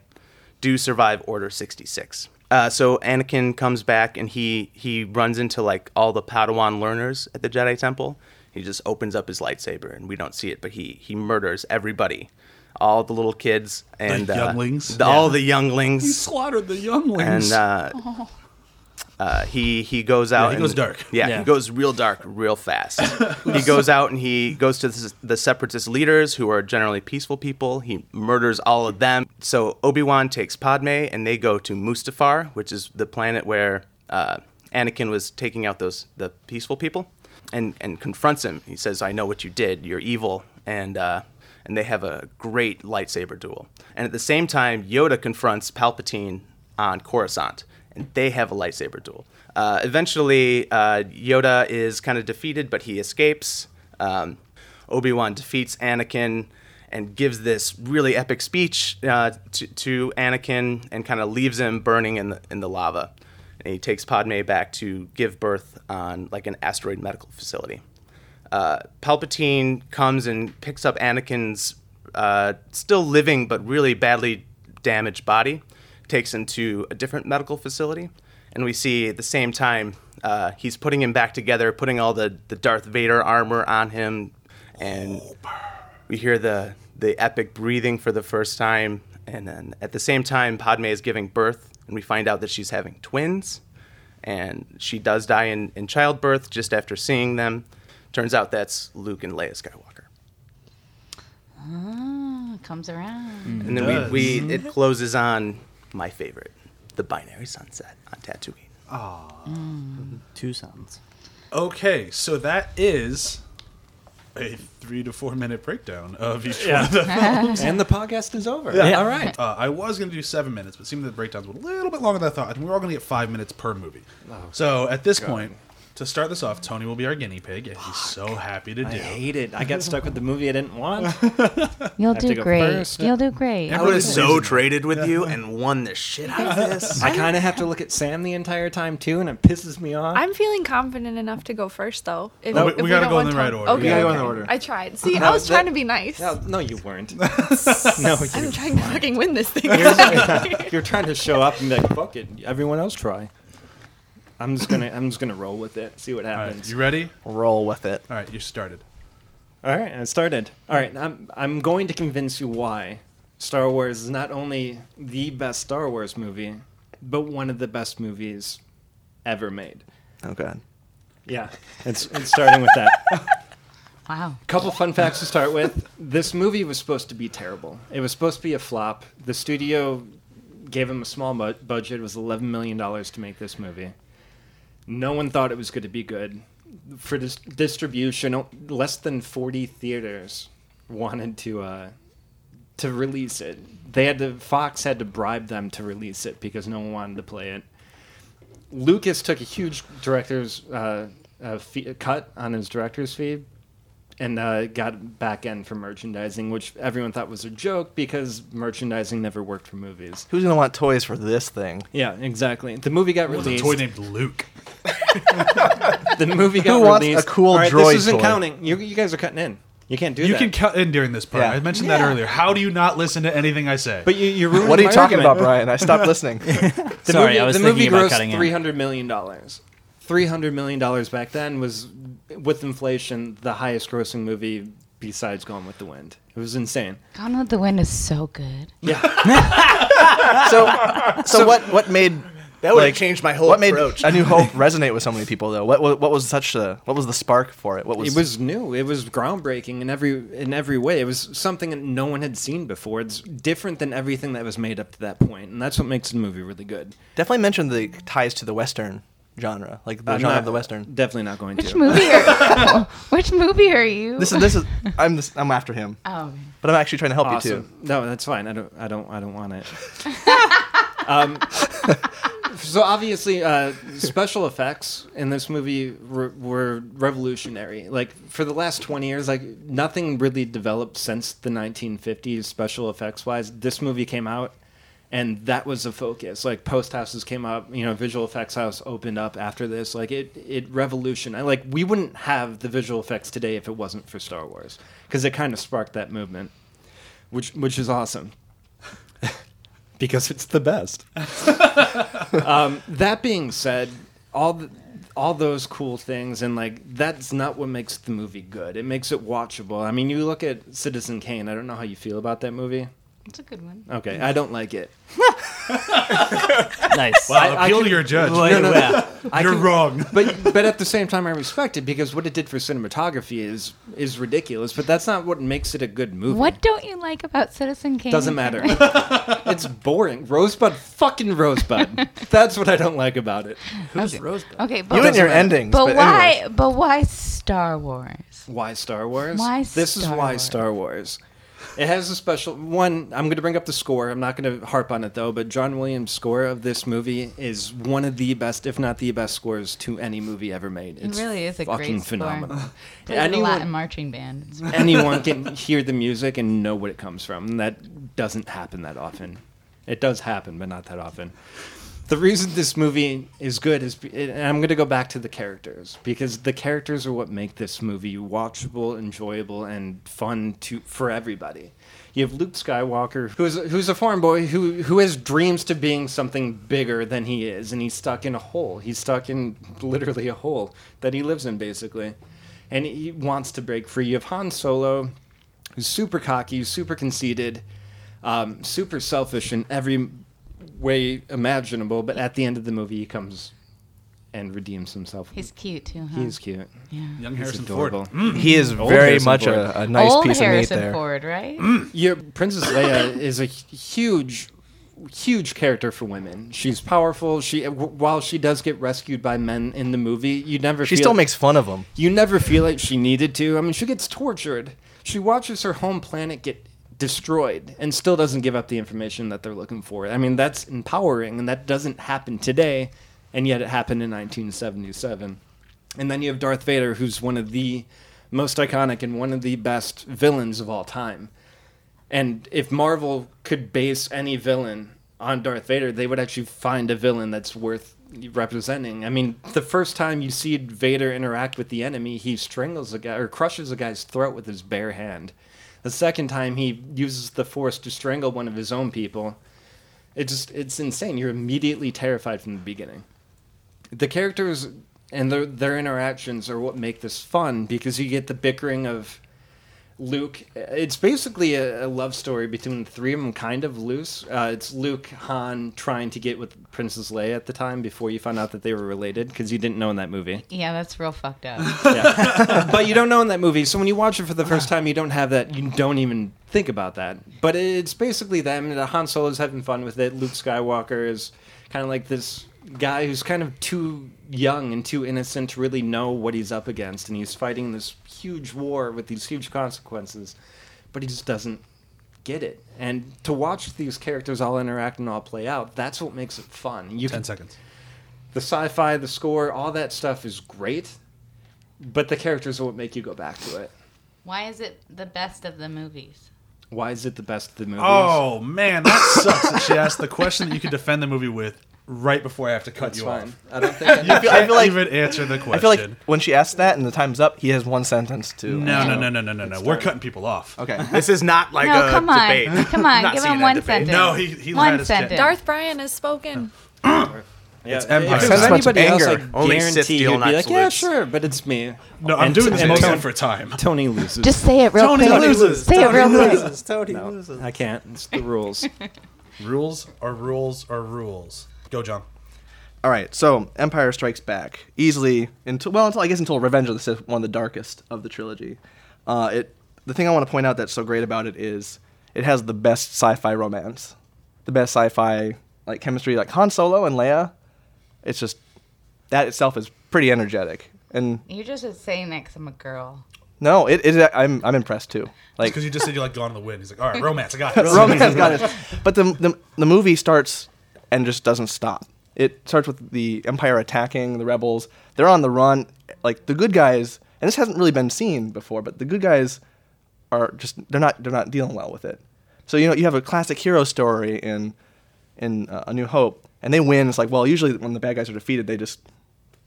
do survive Order 66. Uh, so Anakin comes back and he he runs into like all the Padawan learners at the Jedi Temple. He just opens up his lightsaber and we don't see it, but he he murders everybody, all the little kids and uh, younglings? the- all the younglings, He slaughtered the younglings. and uh, uh, he he goes out. he and- goes dark. Yeah, Yeah. he goes real dark real fast. he goes out and he goes to the, the separatist leaders who are generally peaceful people. He murders all of them. So Obi Wan takes Padme and they go to Mustafar, which is the planet where uh, Anakin was taking out those the peaceful people. and and confronts him. He says, "I know what you did. You're evil." And uh, and they have a great lightsaber duel. And at the same time, Yoda confronts Palpatine on Coruscant, and they have a lightsaber duel. Uh, eventually, uh, Yoda is kind of defeated, but he escapes. Um, Obi Wan defeats Anakin and gives this really epic speech uh, to, to Anakin and kind of leaves him burning in the in the lava. And he takes Padme back to give birth on like an asteroid medical facility. Uh, Palpatine comes and picks up Anakin's uh, still living but really badly damaged body, takes him to a different medical facility, and we see at the same time uh, he's putting him back together, putting all the, the Darth Vader armor on him, and we hear the the epic breathing for the first time, and then at the same time Padme is giving birth, and we find out that she's having twins, and she does die in, in childbirth just after seeing them. Turns out that's Luke and Leia Skywalker. Ah, comes around. And then we, we it closes on my favorite, the binary sunset on Tatooine. Two suns. Okay, so that is a three to four minute breakdown of each Yeah. one of the films. and the podcast is over. Yeah. All right. Uh, I was going to do seven minutes, but it seemed that the breakdowns were a little bit longer than I thought. And we were all going to get five minutes per movie. so at this point, to start this off, Tony will be our guinea pig, and he's so happy to do. I hate it. I got stuck with the movie I didn't want. You'll do go great. first. You'll do great. I would have so traded with you and won the shit out of this. I kind of have to look at Sam the entire time too, and it pisses me off. I'm feeling confident enough to go first, though. If, No, we- if we gotta don't go in want the to- right order. Okay, We gotta go in okay. the order. I tried. See, No, I was that- trying to be nice. no, no, you weren't. no, you I'm trying to fucking win this thing. You're trying to show up and be like, "Fuck it, everyone else try." I'm just gonna, I'm just gonna roll with it, see what All right, happens. you ready? Roll with it. All right, you started. All right, I started. All right, I'm, I'm going to convince you why Star Wars is not only the best Star Wars movie, but one of the best movies ever made. Oh god. Yeah, it's, it's starting with that. Wow. A couple fun facts to start with. This movie was supposed to be terrible. It was supposed to be a flop. The studio gave him a small bu- budget. It was $11 million to make this movie. No one thought it was going to be good. For dis- distribution, less than 40 theaters wanted to uh, to release it. They had to Fox had to bribe them to release it because no one wanted to play it. Lucas took a huge director's uh, uh, fee- cut on his director's fee and uh, got back end for merchandising, which everyone thought was a joke because merchandising never worked for movies. Who's gonna want toys for this thing? Yeah, exactly. The movie got It was a released. toy named Luke. the movie got Who wants released. a cool All right, droid This isn't toy? counting. You, you guys are cutting in. You can't do that. You that. can cut in during this part. Yeah. I mentioned that Yeah. earlier. How do you not listen to anything I say? but you, you ruined What are you my talking argument. about, Brian? I stopped listening. The Sorry, movie, I was the thinking movie about grossed cutting in. three hundred million dollars. Three hundred million dollars back then was, with inflation, the highest grossing movie besides Gone with the Wind. It was insane. Gone with the Wind is so good. Yeah. so, so what? What made That would Like, have changed my whole what made approach. A New Hope resonate with so many people though? What, what what was such a what was the spark for it? What was It was new. It was groundbreaking in every in every way. It was something that no one had seen before. It's different than everything that was made up to that point, and that's what makes the movie really good. definitely mentioned the ties to the western genre, like the I'm genre not- of the western. Definitely not going to Which to. movie are Which movie are you? This is this is I'm this, I'm after him, Oh, okay. but I'm actually trying to help you too. No, that's fine. I don't. I don't. I don't want it. um, so obviously, uh, special effects in this movie were, were revolutionary. Like for the last twenty years, like nothing really developed since the 1950s, special effects wise. This movie came out. And that was the focus. Like post houses came up, you know, visual effects house opened up after this. Like it, it revolutionized. Like we wouldn't have the visual effects today if it wasn't for Star Wars, because it kind of sparked that movement which which is awesome because it's the best. um, that being said, all the, all those cool things and like that's not what makes the movie good. It makes it watchable. I mean, you look at Citizen Kane. I don't know how you feel about that movie. It's a good one. Okay, I don't like it. Nice. Wow, I appeal can- to your judge. Wait, no, no. yeah. You're can- wrong. but but at the same time, I respect it because what it did for cinematography is is ridiculous. But that's not what makes it a good movie. What don't you like about Citizen Kane? doesn't matter? it's boring. Rosebud, fucking Rosebud. That's what I don't like about it. Who's Rosebud? Okay, but You and your matter. endings. but, But, why? anyways. But why Star Wars? Why Star Wars? Why This is why Wars? Star Wars. It has a special one. I'm going to bring up the score. I'm not going to harp on it though. But John Williams' score of this movie is one of the best, if not the best, scores to any movie ever made. It's really is a fucking score. phenomenal. Plays a Latin anyone, marching band. Anyone can hear the music and know what it comes from. That doesn't happen that often. It does happen, but not that often. The reason this movie is good is, and I'm going to go back to the characters because the characters are what make this movie watchable, enjoyable, and fun to for everybody. You have Luke Skywalker, who's who's a farm boy who who has dreams to being something bigger than he is, and he's stuck in a hole. He's stuck in literally a hole that he lives in, basically, and he wants to break free. You have Han Solo, who's super cocky, super conceited, um, super selfish in every way imaginable. But at the end of the movie, he comes and redeems himself. He's cute too, huh? He's cute. yeah. Young He's Harrison Ford. adorable. Mm. He is Old very Harrison much a, a nice Old piece Harrison of meat there. Ford, right? Mm. Your Princess Leia is a huge, huge character for women. She's powerful. She while she does get rescued by men in the movie, you never She feel, still makes fun of them. you never feel like she needed to. I mean, she gets tortured. She watches her home planet get destroyed and still doesn't give up the information that they're looking for. I mean, that's empowering, and that doesn't happen today, and yet it happened in 1977. And then you have Darth Vader, who's one of the most iconic and one of the best villains of all time. And if Marvel could base any villain on Darth Vader, they would actually find a villain that's worth representing. I mean, the first time you see Vader interact with the enemy, he strangles a guy or crushes a guy's throat with his bare hand. The second time he uses the force to strangle one of his own people. It just it's insane. You're immediately terrified from the beginning. The characters and their their interactions are what make this fun because you get the bickering of Luke. It's basically a, a love story between the three of them, kind of loose. Uh, it's Luke, Han trying to get with Princess Leia at the time before you found out that they were related because you didn't know in that movie. Yeah, that's real fucked up. Yeah. but you don't know in that movie, so when you watch it for the first time, you don't have that. You don't even think about that. But it's basically them. And Han Solo's having fun with it. Luke Skywalker is kind of like this guy who's kind of too young and too innocent to really know what he's up against, and he's fighting this huge war with these huge consequences, but he just doesn't get it. And to watch these characters all interact and all play out, that's what makes it fun. You Ten can seconds. the sci-fi, the score, all that stuff is great, but the characters are what make you go back to it. Why is it the best of the movies? Why is it the best of the movies? Oh man, that sucks. that she asked the question that you could defend the movie with right before I have to cut that's you fine. off. I don't think. I, I feel, I feel like even answer the question. I feel like when she asks that and the time's up, he has one sentence to. no, no, no, no, no, no, no. We're cutting people off. Okay. This is not like no, a come on, debate. come on, give him one debate. sentence. No, he he one had sentence. chance. Darth Brian has spoken. It's If Empire. it was Sense much anybody else, I. Only Sith guarantee deal, you'd be not like, yeah, sure, but it's me. No, I'm And- doing this and mostly Tony- for time. Tony loses. Just say it real Tony quick. loses. Say it real quick. Tony no, I can't. It's the rules. Rules are rules are rules. Go, John. All right, so Empire Strikes Back easily until well until I guess until Revenge of the Sith, one of the darkest of the trilogy. Uh, it the thing I want to point out that's so great about it is it has the best sci-fi romance, the best sci-fi like chemistry, like Han Solo and Leia. It's just that itself is pretty energetic, and You're just saying that because I'm a girl. no, it, it I'm I'm impressed too. Like Because you just said you like Gone in the Wind. He's like, all right, romance. I got it. romance got it. But the, the the movie starts and just doesn't stop. It starts with the Empire attacking the rebels. They're on the run. Like the good guys, and this hasn't really been seen before, but the good guys are just they're not they're not dealing well with it. So you know you have a classic hero story in in uh, A New Hope, and they win. It's like well, usually when the bad guys are defeated, they just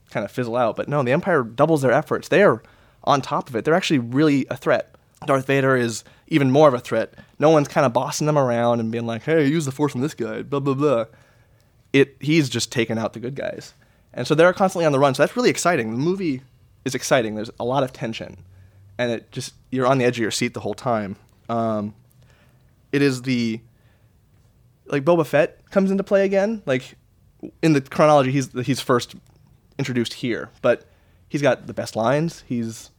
kind of fizzle out. But no, the Empire doubles their efforts. They are on top of it. They're actually really a threat. Darth Vader is even more of a threat. No one's kind of bossing them around and being like, "Hey, use the Force on this guy." Blah blah blah. It he's just taken out the good guys, and so they're constantly on the run. So that's really exciting. The movie is exciting. There's a lot of tension, and it just you're on the edge of your seat the whole time. Um, it is the like Boba Fett comes into play again. Like in the chronology, he's he's first introduced here, but he's got the best lines. He's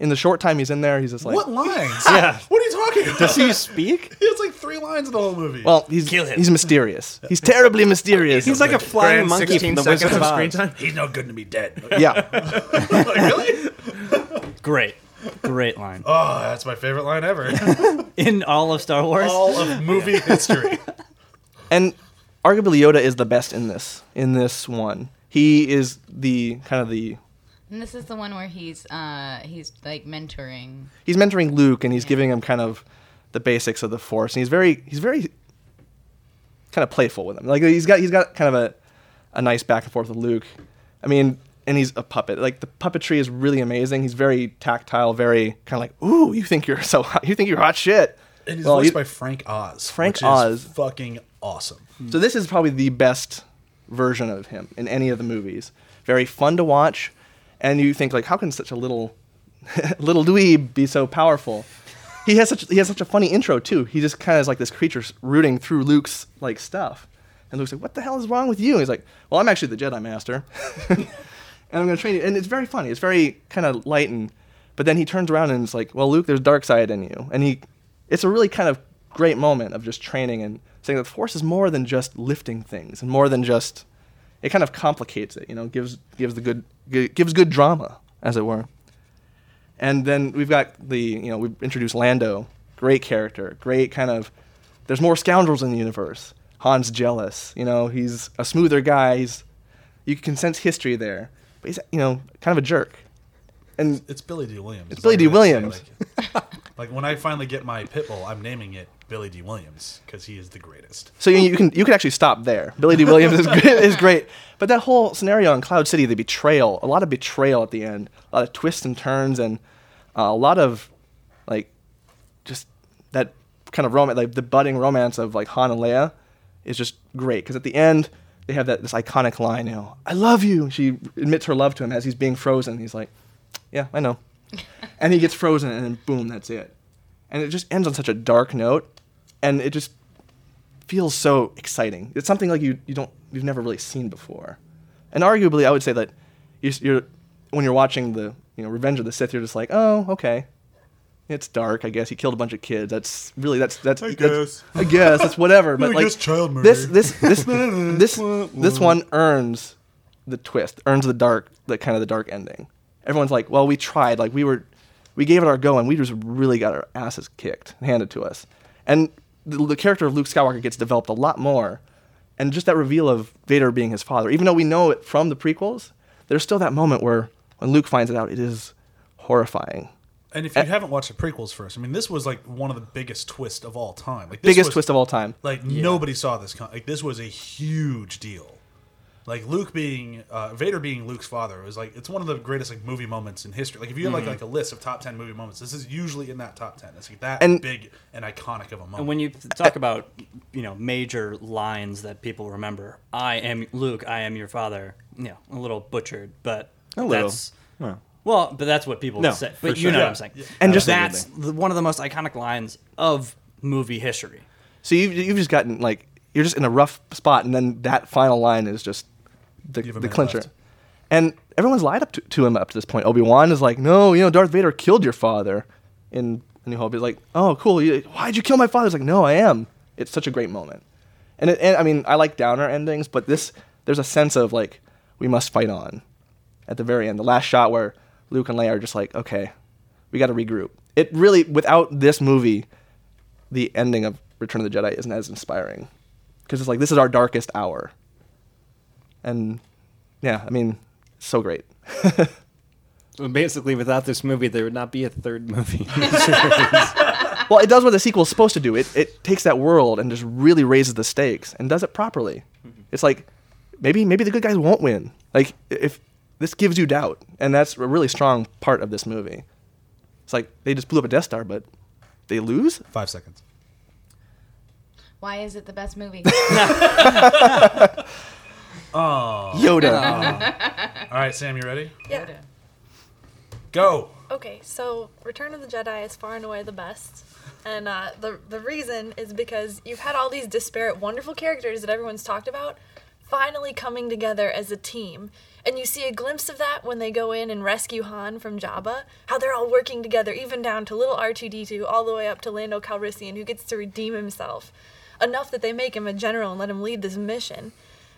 in the short time he's in there, he's just like what lines? Yeah. What are you talking about? Does he speak? He has like three lines in the whole movie. well, he's Kill him. he's mysterious. He's terribly mysterious. He's like a flying Grand monkey 16 from the seconds Wizard of of screen Oz. time. he's no good to be dead. yeah. like, really? Great, great line Oh, that's my favorite line ever. in all of Star Wars. All of movie history. And arguably Yoda is the best in this in this one. He is the kind of the And this is the one where he's uh he's like mentoring. he's mentoring Luke and he's giving him kind of the basics of the Force, and he's very he's very kind of playful with him. Like he's got he's got kind of a a nice back and forth with Luke. I mean, and he's a puppet. Like the puppetry is really amazing. He's very tactile, very kind of like, ooh, you think you're so hot, you think you're hot shit. And he's Well, voiced you- by Frank Oz. Frank which is Oz. fucking awesome. So this is probably the best version of him in any of the movies. Very fun to watch, and you think like, how can such a little little dweeb be so powerful? He has such he has such a funny intro too. He just kind of is like this creature rooting through Luke's like stuff, and Luke's like, "What the hell is wrong with you?" And he's like, "Well, I'm actually the Jedi Master, and I'm going to train you." And it's very funny. It's very kind of light and, but then he turns around and it's like, "Well, Luke, there's dark side in you," and he, it's a really kind of great moment of just training and saying that the Force is more than just lifting things and more than just, it kind of complicates it. You know, gives gives the good gives good drama as it were. And then we've got the, you know, we've introduced Lando, great character, great kind of. There's more scoundrels in the universe. Han's jealous, you know, he's a smoother guy. He's, you can sense history there, but he's, you know, kind of a jerk. And It's Billy Dee Williams. It's Billy Dee Williams. Like, like, when I finally get my pit bull, I'm naming it Billy Dee Williams because he is the greatest. so you, you can you can actually stop there. Billy Dee Williams is great, is great, but that whole scenario in Cloud City, the betrayal, a lot of betrayal at the end, a lot of twists and turns, and uh, a lot of like just that kind of romance, like the budding romance of like Han and Leia, is just great because at the end they have that this iconic line, you know, "I love you." She admits her love to him as he's being frozen. He's like, "Yeah, I know," and he gets frozen, and then boom, that's it. And it just ends on such a dark note, and it just feels so exciting. It's something like you you don't you've never really seen before, and arguably I would say that you're, you're when you're watching the you know Revenge of the Sith, you're just like, oh okay, it's dark. I guess he killed a bunch of kids. That's really that's that's I that's- guess. I guess that's whatever. But like child this this this this this one earns the twist, earns the dark the kind of the dark ending. Everyone's like, well, we tried, like we were, we gave it our go, and we just really got our asses kicked, handed to us. And the, the character of Luke Skywalker gets developed a lot more, and just that reveal of Vader being his father, even though we know it from the prequels, there's still that moment where when Luke finds it out, it is horrifying. And if you haven't watched the prequels first, I mean, this was like one of the biggest twists of all time. Like this Biggest was- twist of all time. Like nobody saw this. Com- like this was a huge deal. Like Luke being uh, Vader being Luke's father was like it's one of the greatest like movie moments in history. Like if you have like like a list of top ten movie moments, this is usually in that top ten. It's like that And- big and iconic of a moment. And when you talk about, you know, major lines that people remember, I am Luke, I am your father. You know, a little butchered, but A little. that's Well. well, but that's what people No, say. for But you sure. know Yeah. what I'm saying. Yeah. And just- that's the, one of the most iconic lines of movie history. So you've, you've just gotten like you're just in a rough spot, and then that final line is just the, You have a the clincher. left. And everyone's lied up to, to him up to this point. Obi Wan is like, no, you know, Darth Vader killed your father in A New Hope. He's like, oh, cool. Why'd you kill my father? He's like, no, I am. It's such a great moment. And, it, and I mean, I like downer endings, but this there's a sense of like we must fight on at the very end. The last shot where Luke and Leia are just like, okay, we got to regroup. It really, without this movie, the ending of Return of the Jedi isn't as inspiring because it's like this is our darkest hour, and yeah, I mean, so great. Well, basically, without this movie, there would not be a third movie. well, it does what the sequel's supposed to do. It it takes that world and just really raises the stakes and does it properly. Mm-hmm. It's like maybe maybe the good guys won't win. Like if this gives you doubt, and that's a really strong part of this movie. It's like they just blew up a Death Star, but they lose. Five seconds. Why is it the best movie? Yoda. All right, Sam, you ready? Yeah. Go. Okay, so Return of the Jedi is far and away the best. And uh, the the reason is because you've had all these disparate, wonderful characters that everyone's talked about, finally coming together as a team. And you see a glimpse of that when they go in and rescue Han from Jabba. How they're all working together, even down to little R2D2, all the way up to Lando Calrissian, who gets to redeem himself enough that they make him a general and let him lead this mission.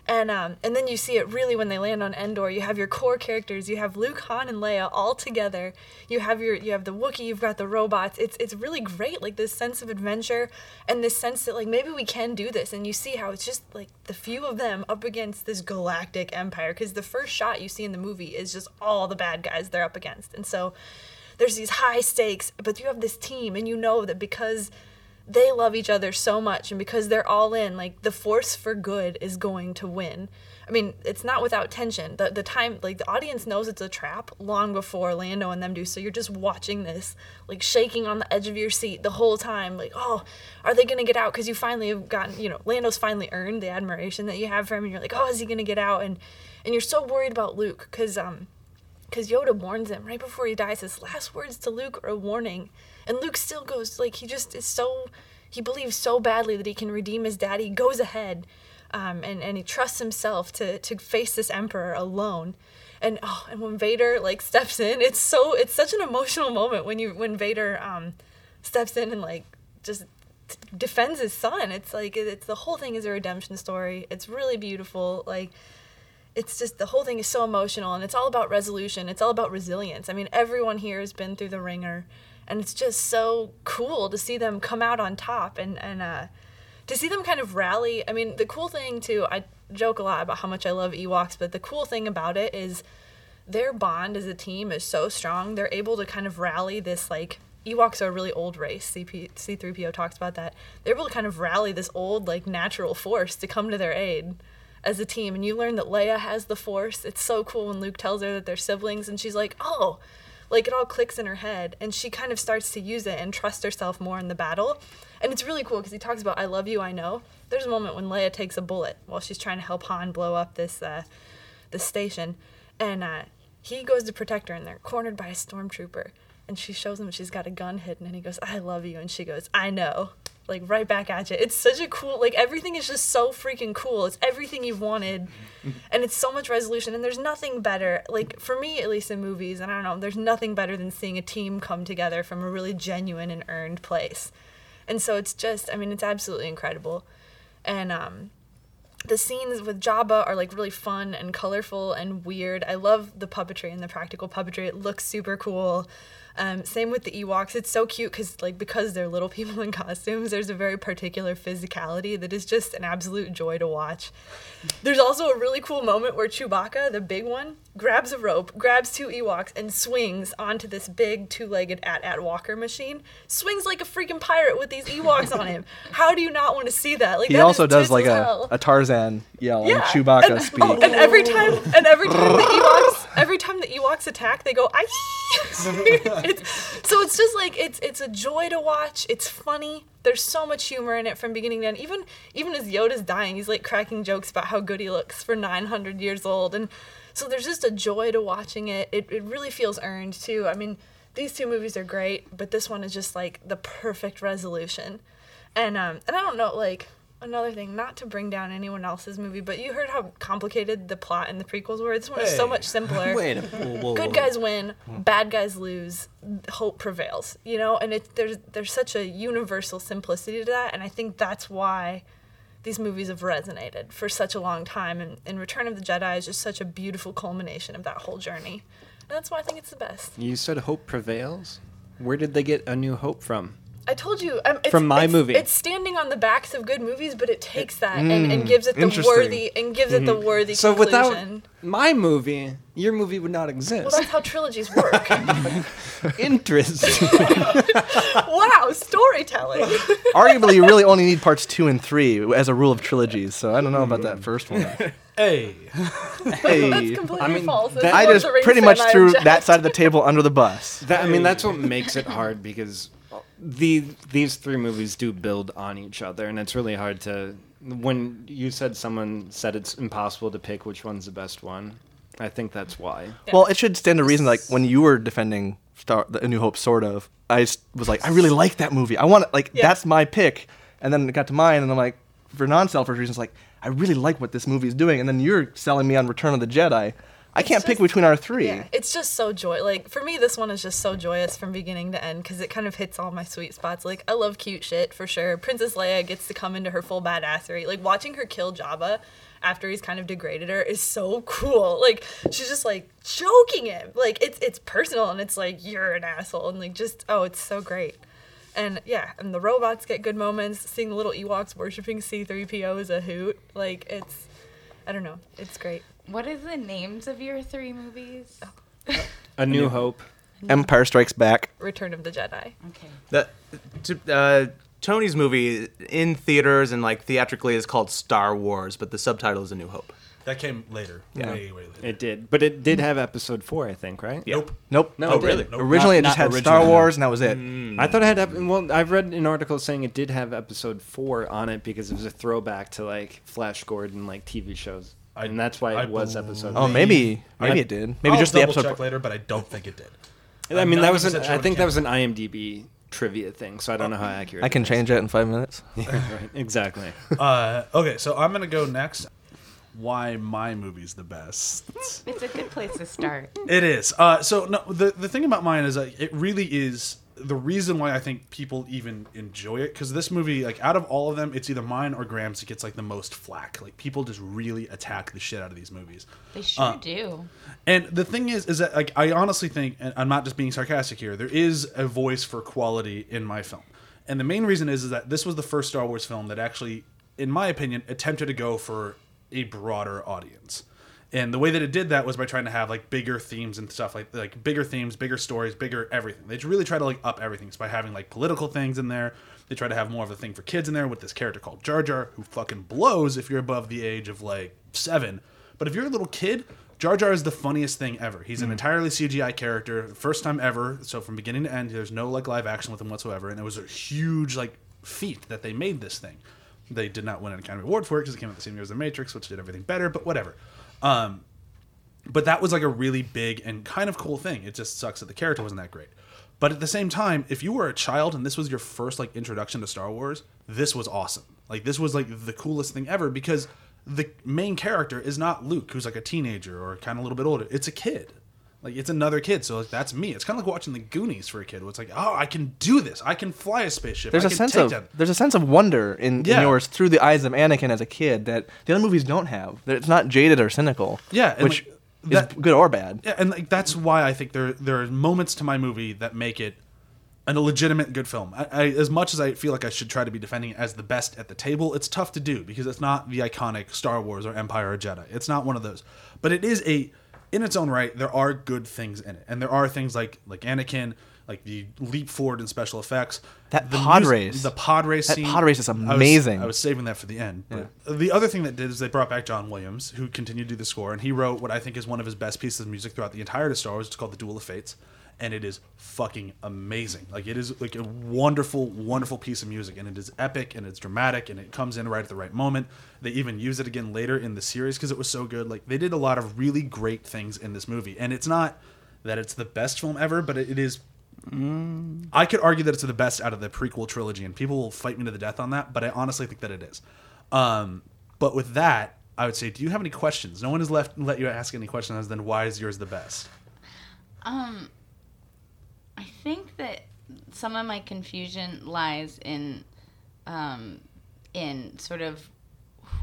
And um, and then you see it really when they land on Endor. You have your core characters. You have Luke, Han, and Leia all together. You have your you have the Wookiee. You've got the robots. It's it's really great. Like this sense of adventure and this sense that like maybe we can do this. And you see how it's just like the few of them up against this galactic empire. Because the first shot you see in the movie is just all the bad guys they're up against. And so there's these high stakes, but you have this team, and you know that because they love each other so much and because they're all in like the force for good is going to win. I mean it's not without tension. The, the time like the audience knows it's a trap long before lando and them do so you're just watching this like shaking on the edge of your seat the whole time like oh are they to get out? Because you finally have gotten you know lando's finally earned the admiration that you have for him and you're like oh is he to get out? And and you're so worried about luke because um because Yoda warns him right before he dies. His last words to Luke are a warning, and Luke still goes like he just is so he believes so badly that he can redeem his dad. He goes ahead, um, and and he trusts himself to to face this Emperor alone. And oh, and when Vader like steps in, it's so it's such an emotional moment when you when Vader um steps in and like just defends his son. It's like it's the whole thing is a redemption story. It's really beautiful. Like it's just the whole thing is so emotional and it's all about resolution. It's all about resilience. I mean everyone here has been through the wringer and it's just so cool to see them come out on top and and uh to see them kind of rally. I mean the cool thing too i joke a lot about how much i love ewoks but the cool thing about it is their bond as a team is so strong. They're able to kind of rally this like Ewoks are a really old race. CP, C3PO talks about that. They're able to kind of rally this old, like, natural force to come to their aid as a team and you learn that Leia has the force. It's so cool when Luke tells her that they're siblings and she's like, "Oh." Like it all clicks in her head and she kind of starts to use it and trust herself more in the battle. And it's really cool because he talks about I love you, I know. There's a moment when Leia takes a bullet while she's trying to help Han blow up this uh this station and uh he goes to protect her and they're cornered by a stormtrooper and she shows him she's got a gun hidden and he goes, "I love you." And she goes, "I know." Like right back at you. It's such a cool like everything is just so freaking cool. It's everything you've wanted. And it's so much resolution and there's nothing better like for me at least in movies and I don't know, there's nothing better than seeing a team come together from a really genuine and earned place. And so it's just I mean it's absolutely incredible. And um the scenes with Jabba are like really fun and colorful and weird. I love the puppetry and the practical puppetry. It looks super cool. Um, same with the Ewoks. It's so cute because like because they're little people in costumes, there's a very particular physicality that is just an absolute joy to watch. There's also a really cool moment where Chewbacca, the big one, grabs a rope, grabs two Ewoks, and swings onto this big two-legged at-at walker machine. Swings like a freaking pirate with these Ewoks on him. How do you not want to see that? Like He that also does like a, a Tarzan yell and Chewbacca and, speak. oh, and every time, and every time the Ewoks, every time the Ewoks attack, they go it's, so it's just like it's it's a joy to watch. It's funny. There's so much humor in it from beginning to end. Even even as Yoda's dying, he's like cracking jokes about how good he looks for 900 years old, and so there's just a joy to watching it. It it really feels earned too. I mean, these two movies are great, but this one is just like the perfect resolution. And um and I don't know like another thing, not to bring down anyone else's movie, but you heard how complicated the plot and the prequels were. This one is so much simpler. Wait, whoa, whoa, Good guys win, bad guys lose. Hope prevails, you know, and it there's there's such a universal simplicity to that, and I think that's why these movies have resonated for such a long time. And, and Return of the Jedi is just such a beautiful culmination of that whole journey, and that's why I think it's the best. You said hope prevails. Where did they get a new hope from? I told you um, it's, From my it's- movie. It's standing on the backs of good movies, but it takes that and, and mm, gives it the worthy and gives it the mm-hmm. worthy So conclusion. without my movie, your movie would not exist. well, that's how trilogies work. Interesting. wow, storytelling. Arguably, you really only need parts two and three as a rule of trilogies. So I don't know about that mm. first one. Hey, Hey, Completely I mean, false. That- I just pretty much threw that side of the table under the bus. That, I mean, that's what makes it hard because the these three movies do build on each other, and it's really hard to. When you said someone said it's impossible to pick which one's the best one, I think that's why. Well, it should stand to reason like when you were defending Star the A New Hope sort of. I was like, I really like that movie. I want it like Yeah. that's my pick. And then it got to mine, and I'm like, for non-selfish reasons, like I really like what this movie is doing. And then you're selling me on Return of the Jedi. I can't pick between our three. Yeah, it's just so joy. Like for me, this one is just so joyous from beginning to end because it kind of hits all my sweet spots. Like I love cute shit for sure. Princess Leia gets to come into her full badassery. Like watching her kill Jabba after he's kind of degraded her is so cool. Like she's just like choking him. Like it's it's personal and it's like you're an asshole and like just oh it's so great. And yeah, and the robots get good moments. Seeing the little Ewoks worshiping C3PO is a hoot. Like it's I don't know. It's great. What are the names of your three movies? A New Hope. Empire Strikes Back. Return of the Jedi. Okay. The, to, uh, Tony's movie in theaters and like theatrically is called Star Wars, but the subtitle is A New Hope. That came later. Yeah. Way, way later. It did, but it did have episode four, I think, right? Nope. Nope. No, Oh, really? Nope. Originally, Not- it just not had Star originally. Wars, and that was it. I thought it had. ep- Well, I've read an article saying it did have episode four on it because it was a throwback to like Flash Gordon like TV shows, I- and that's why it I was episode. Oh, four. maybe, maybe I- it did. Maybe I'll just the double episode. check later, but I don't think it did. I mean, that was an. sure I think that was an IMDb trivia thing, so I don't know how accurate. I can it is. change it in five minutes. right, exactly. Uh, okay, so I'm gonna go next. Why my movie's the best? It's a good place to start. It is. Uh, so no, the the thing about mine is like it really is the reason why I think people even enjoy it because this movie, like out of all of them, it's either mine or Graham's that gets like the most flack. Like people just really attack the shit out of these movies. They sure Uh, do. And the thing is, is that like I honestly think, and I'm not just being sarcastic here, there is a voice for quality in my film, and the main reason is is that this was the first Star Wars film that actually, in my opinion, attempted to go for a broader audience. And the way that it did that was by trying to have like bigger themes and stuff like like bigger themes, bigger stories, bigger everything. They really try to like up everything. So by having like political things in there, they try to have more of a thing for kids in there with this character called Jar Jar, who fucking blows if you're above the age of like seven. But if you're a little kid, Jar Jar is the funniest thing ever. He's an hmm. entirely CGI character, first time ever. So from beginning to end, there's no like live action with him whatsoever, and it was a huge like feat that they made this thing. They did not win an Academy Award for it because it came out the same year as The Matrix, which did everything better. But whatever. Um, but that was like a really big and kind of cool thing. It just sucks that the character wasn't that great. But at the same time, if you were a child and this was your first like introduction to Star Wars, this was awesome. Like this was like the coolest thing ever because the main character is not Luke, who's like a teenager or kind of a little bit older. It's a kid. Like it's another kid. So like that's me. It's kind of like watching the Goonies for a kid. Where it's like, oh, I can do this. I can fly a spaceship. There's I a sense take of there's a sense of wonder in, Yeah. in yours through the eyes of Anakin as a kid that the other movies don't have. That It's not jaded or cynical. Yeah, and, which like, is good or bad. Yeah, and like that's why I think there there are moments to my movie that make it an, a legitimate good film. I, I, as much as I feel like I should try to be defending it as the best at the table, it's tough to do because it's not the iconic Star Wars or Empire or Jedi. It's not one of those. But it is a in its own right. There are good things in it, and there are things like like Anakin. Like the leap forward in special effects, That the pod mus- race. the pod race That scene. pod race is I was- amazing. I was saving that for the end. But the other thing that did is they brought back John Williams, who continued to do the score, and he wrote what I think is one of his best pieces of music throughout the entirety of Star Wars. It's called The Duel of Fates, and it is fucking amazing. Like it is like a wonderful, wonderful piece of music, and it is epic and it's dramatic, and it comes in right at the right moment. They even use it again later in the series because it was so good. Like they did a lot of really great things in this movie, and it's not that it's the best film ever, but it is I could argue that it's the best out of the prequel trilogy, and people will fight me to the death on that. But I honestly think that it is. Um, but with that, I would say, do you have any questions? No one has left let you ask any questions. Then why is yours the best? Um, I think that some of my confusion lies in, um, in sort of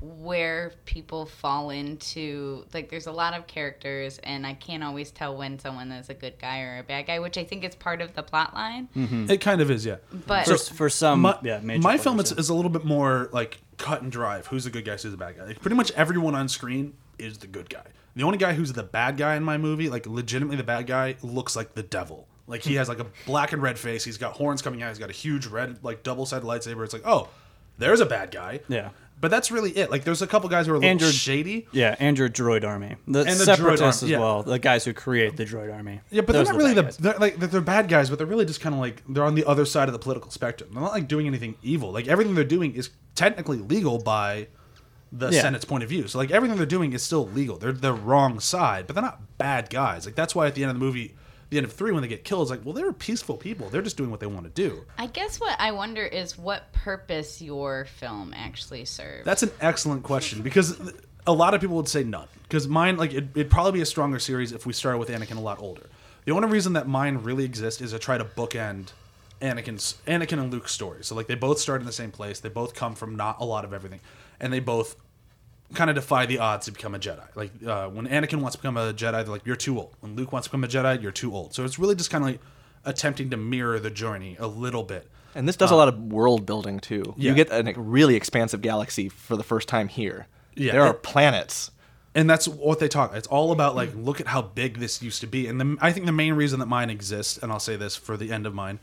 where people fall into like there's a lot of characters and I can't always tell when someone is a good guy or a bad guy, which I think is part of the plot line. It kind of is, yeah. But For, for some, my, yeah, major my film is, is a little bit more like cut and drive. Who's the good guy? Who's the bad guy? Like, pretty much everyone on screen is the good guy. The only guy who's the bad guy in my movie, like legitimately the bad guy, looks like the devil. Like he has like a black and red face. He's got horns coming out. He's got a huge red like double sided lightsaber. It's like oh, there's a bad guy. Yeah. But that's really it. Like there's a couple guys who are a little Andrew- shady. Yeah, and your droid army. The And the droid separatists army, as yeah. well. The guys who create the droid army. Yeah, but Those they're not really the they're like they're, they're bad guys, but they're really just kind of like they're on the other side of the political spectrum. They're not like doing anything evil. Like everything they're doing is technically legal by the Yeah. Senate's point of view. So like everything they're doing is still legal. They're the wrong side, but they're not bad guys. Like that's why at the end of the movie the end of three when they get killed, it's like, well, they're peaceful people. They're just doing what they want to do. I guess what I wonder is what purpose your film actually serves. That's an excellent question because a lot of people would say none. Because mine, like, it, it'd probably be a stronger series if we started with Anakin a lot older. The only reason that mine really exists is to try to bookend Anakin's Anakin and Luke's story. So like they both start in the same place. They both come from not a lot of everything, and they both kind of defy the odds to become a Jedi. Like uh, when Anakin wants to become a Jedi, they're like, "You're too old." When Luke wants to become a Jedi, you're too old. So it's really just kind of like attempting to mirror the journey a little bit. And this does a lot of world building too. yeah. You get a really expansive galaxy for the first time here. Yeah. There are It- planets. and that's what they talk. It's all about like, look at how big this used to be. And the, I think the main reason that mine exists, and I'll say this for the end of mine,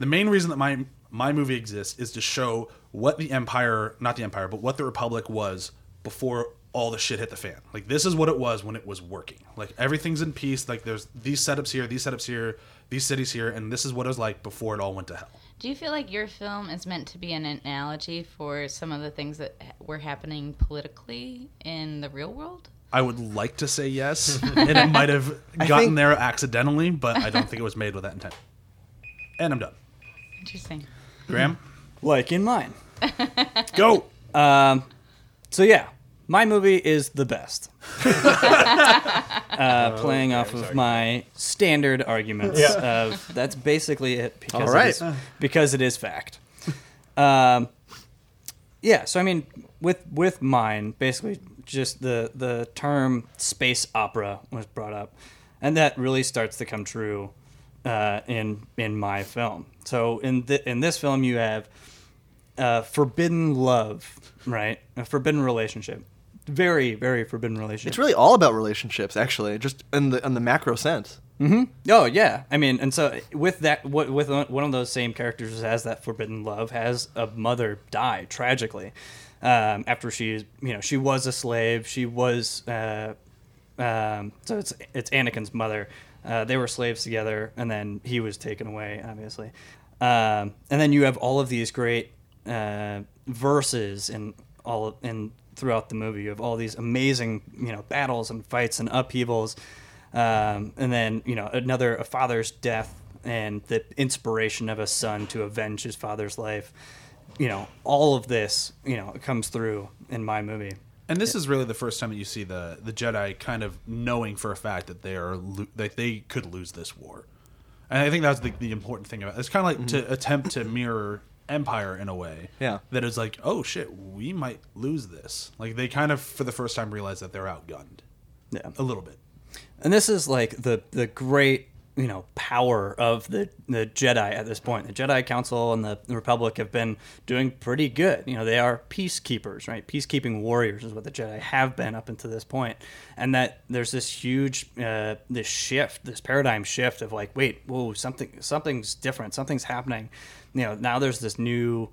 the main reason that my my movie exists is to show what the Empire, not the Empire, but what the Republic was before all the shit hit the fan. Like this is what it was when it was working. Like everything's in peace. Like there's these setups here, these setups here, these cities here, and this is what it was like before it all went to hell. Do you feel like your film is meant to be an analogy for some of the things that were happening politically in the real world? I would like to say yes, and it might have gotten think- there accidentally, but I don't think it was made with that intent. And I'm done. Interesting. Graham, Like in mine. go. Um, So yeah, my movie is the best. uh, playing off of my standard arguments of that's basically it because All it right. is, because it is fact. Um, yeah, so I mean, with with mine, basically just the the term space opera was brought up, and that really starts to come true uh, in in my film. So in the, in this film, you have uh, forbidden love, right? A forbidden relationship, very very forbidden relationship. It's really all about relationships, actually, just in the in the macro sense. Oh yeah, I mean, and so with that, what with one of those same characters has that forbidden love has a mother die tragically um, after she, you know, she was a slave. She was, uh, um, so it's it's Anakin's mother. Uh, they were slaves together, and then he was taken away, obviously. Um, and then you have all of these great uh, verses in all of, in throughout the movie. You have all these amazing, you know, battles and fights and upheavals um, and then you know another a father's death and the inspiration of a son to avenge his father's life you know all of this you know comes through in my movie And this is really the first time that you see the the Jedi kind of knowing for a fact that they are lo- that they could lose this war. And I think that's the, the important thing about it. It's kind of like to attempt to mirror Empire in a way. Yeah. That is like, oh shit, we might lose this. Like they kind of for the first time realize that they're outgunned yeah a little bit. and this is like the the great you know power of the the Jedi at this point. The Jedi Council and the Republic have been doing pretty good. You know, they are peacekeepers, right? Peacekeeping warriors is what the Jedi have been up until this point. and that there's this huge uh, this shift, this paradigm shift of like, wait, whoa, something something's different, something's happening. You know, now there's this new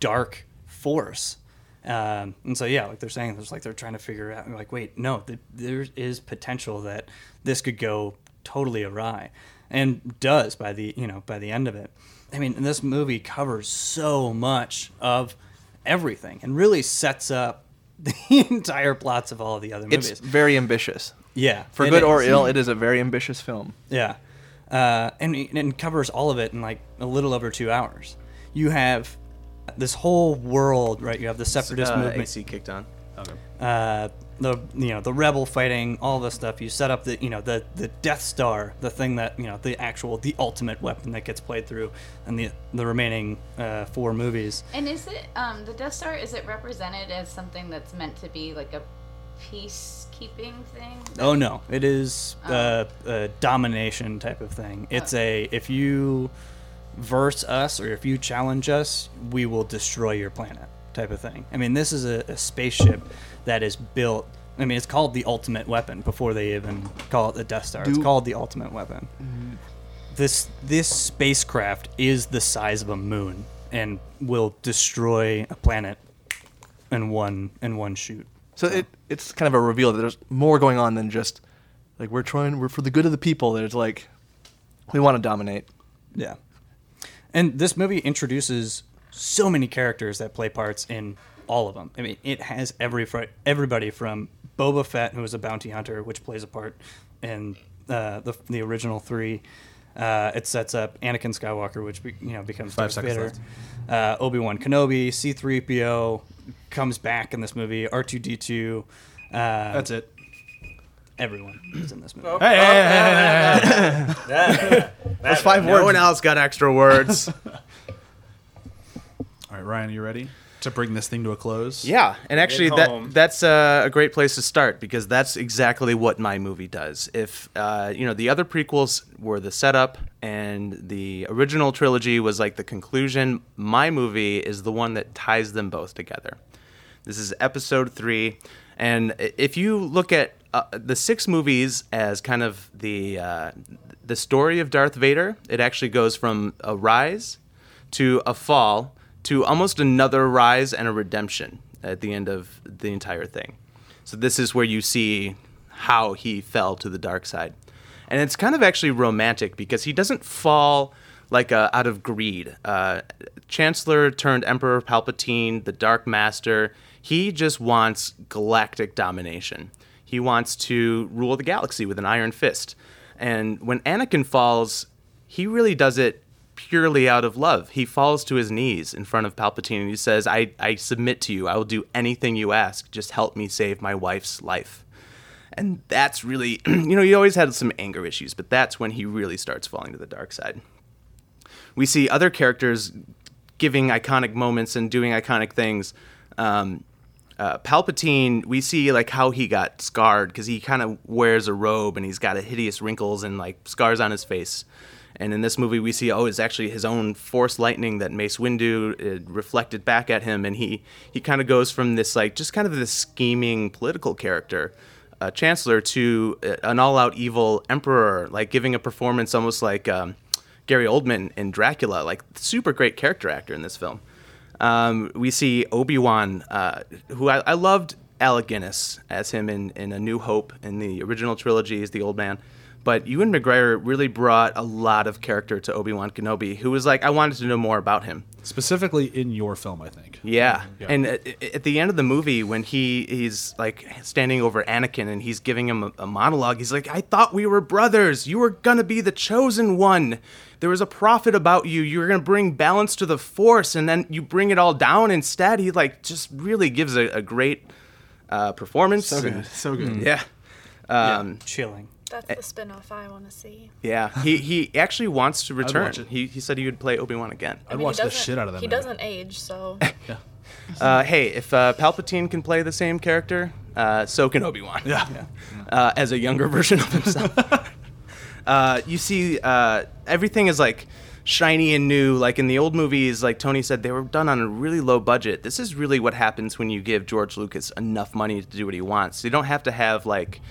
dark force um, and so yeah, like they're saying, there's like they're trying to figure out, like, wait, no, th- there is potential that this could go totally awry, and does by the you know by the end of it. I mean, this movie covers so much of everything and really sets up the entire plots of all of the other movies It's movies. very ambitious. yeah, For it good or ill, it is a very ambitious film. Yeah, uh, and and covers all of it in like a little over two hours. You have this whole world, right? You have the separatist uh, movement. AC kicked on. Uh, the you know the rebel fighting, all this stuff. You set up the you know the the Death Star, the thing that you know the actual the ultimate weapon that gets played through, and the the remaining uh, four movies. And is it um, the Death Star? Is it represented as something that's meant to be like a peacekeeping thing? Oh no, it is uh, a domination type of thing. It's a if you verse us or if you challenge us, we will destroy your planet type of thing. I mean, this is a, a spaceship that is built. I mean, it's called the ultimate weapon before they even call it the Death Star. it's called the ultimate weapon. Mm-hmm. This this spacecraft is the size of a moon and will destroy a planet in one in one shoot. So it it's kind of a reveal that there's more going on than just like we're trying we're for the good of the people. There's like we want to dominate. Yeah. And this movie introduces so many characters that play parts in all of them. I mean, it has every everybody from Boba Fett, who is a bounty hunter, which plays a part in uh, the the original three. Uh, it sets up Anakin Skywalker, which be, you know becomes Five Darth Vader. Uh, Obi Wan Kenobi, C-3PO comes back in this movie. R2D2. Uh, That's it. everyone is in this movie. Hey, hey, hey, hey, hey. That's five No words. one else got extra words. All right, Ryan, are you ready to bring this thing to a close? Yeah, and actually, that that's uh, a great place to start because that's exactly what my movie does. If uh, you know, the other prequels were the setup, and the original trilogy was like the conclusion. My movie is the one that ties them both together. This is Episode three, and if you look at uh, the six movies as kind of the uh, the story of Darth Vader, it actually goes from a rise to a fall to almost another rise and a redemption at the end of the entire thing. So this is where you see how he fell to the dark side. And it's kind of actually romantic because he doesn't fall like uh, out of greed. Uh, Chancellor turned Emperor Palpatine, the Dark Master. He just wants galactic domination. He wants to rule the galaxy with an iron fist. And when Anakin falls, he really does it purely out of love. He falls to his knees in front of Palpatine and he says, I, I submit to you. I will do anything you ask. Just help me save my wife's life. And that's really, you know, he always had some anger issues, but that's when he really starts falling to the dark side. We see other characters giving iconic moments and doing iconic things. Um, uh, Palpatine, we see like how he got scarred because he kind of wears a robe and he's got a hideous wrinkles and like scars on his face. And in this movie, we see oh, it's actually his own Force lightning that Mace Windu uh, reflected back at him, and he he kind of goes from this like just kind of this scheming political character, uh, Chancellor, to uh, an all-out evil Emperor, like giving a performance almost like um, Gary Oldman in Dracula, like super great character actor in this film. Um, we see Obi Wan, uh, who I, I loved Alec Guinness as him in, in A New Hope in the original trilogy as the old man. But Ewan McGregor really brought a lot of character to Obi Wan Kenobi, who was like, I wanted to know more about him. Specifically in your film, I think. Yeah. Yeah. And at, at the end of the movie, when he he's like standing over Anakin and he's giving him a, a monologue, he's like, "I thought we were brothers. You were gonna be the chosen one. There was a prophet about you. You were gonna bring balance to the Force, and then you bring it all down instead." He like just really gives a, a great uh, performance. So good. So good. Yeah. Um, Chilling. That's the spin-off I want to see. yeah. He he actually wants to return. He he said he would play Obi Wan again. I'd watch the shit out of that. He movie. doesn't age, so Uh, hey, if uh, Palpatine can play the same character, uh, so can Obi Wan. Yeah. Uh, as a younger version of himself. uh, you see, uh, everything is like shiny and new. Like in the old movies, like Tony said, they were done on a really low budget. This is really what happens when you give George Lucas enough money to do what he wants. You don't have to have like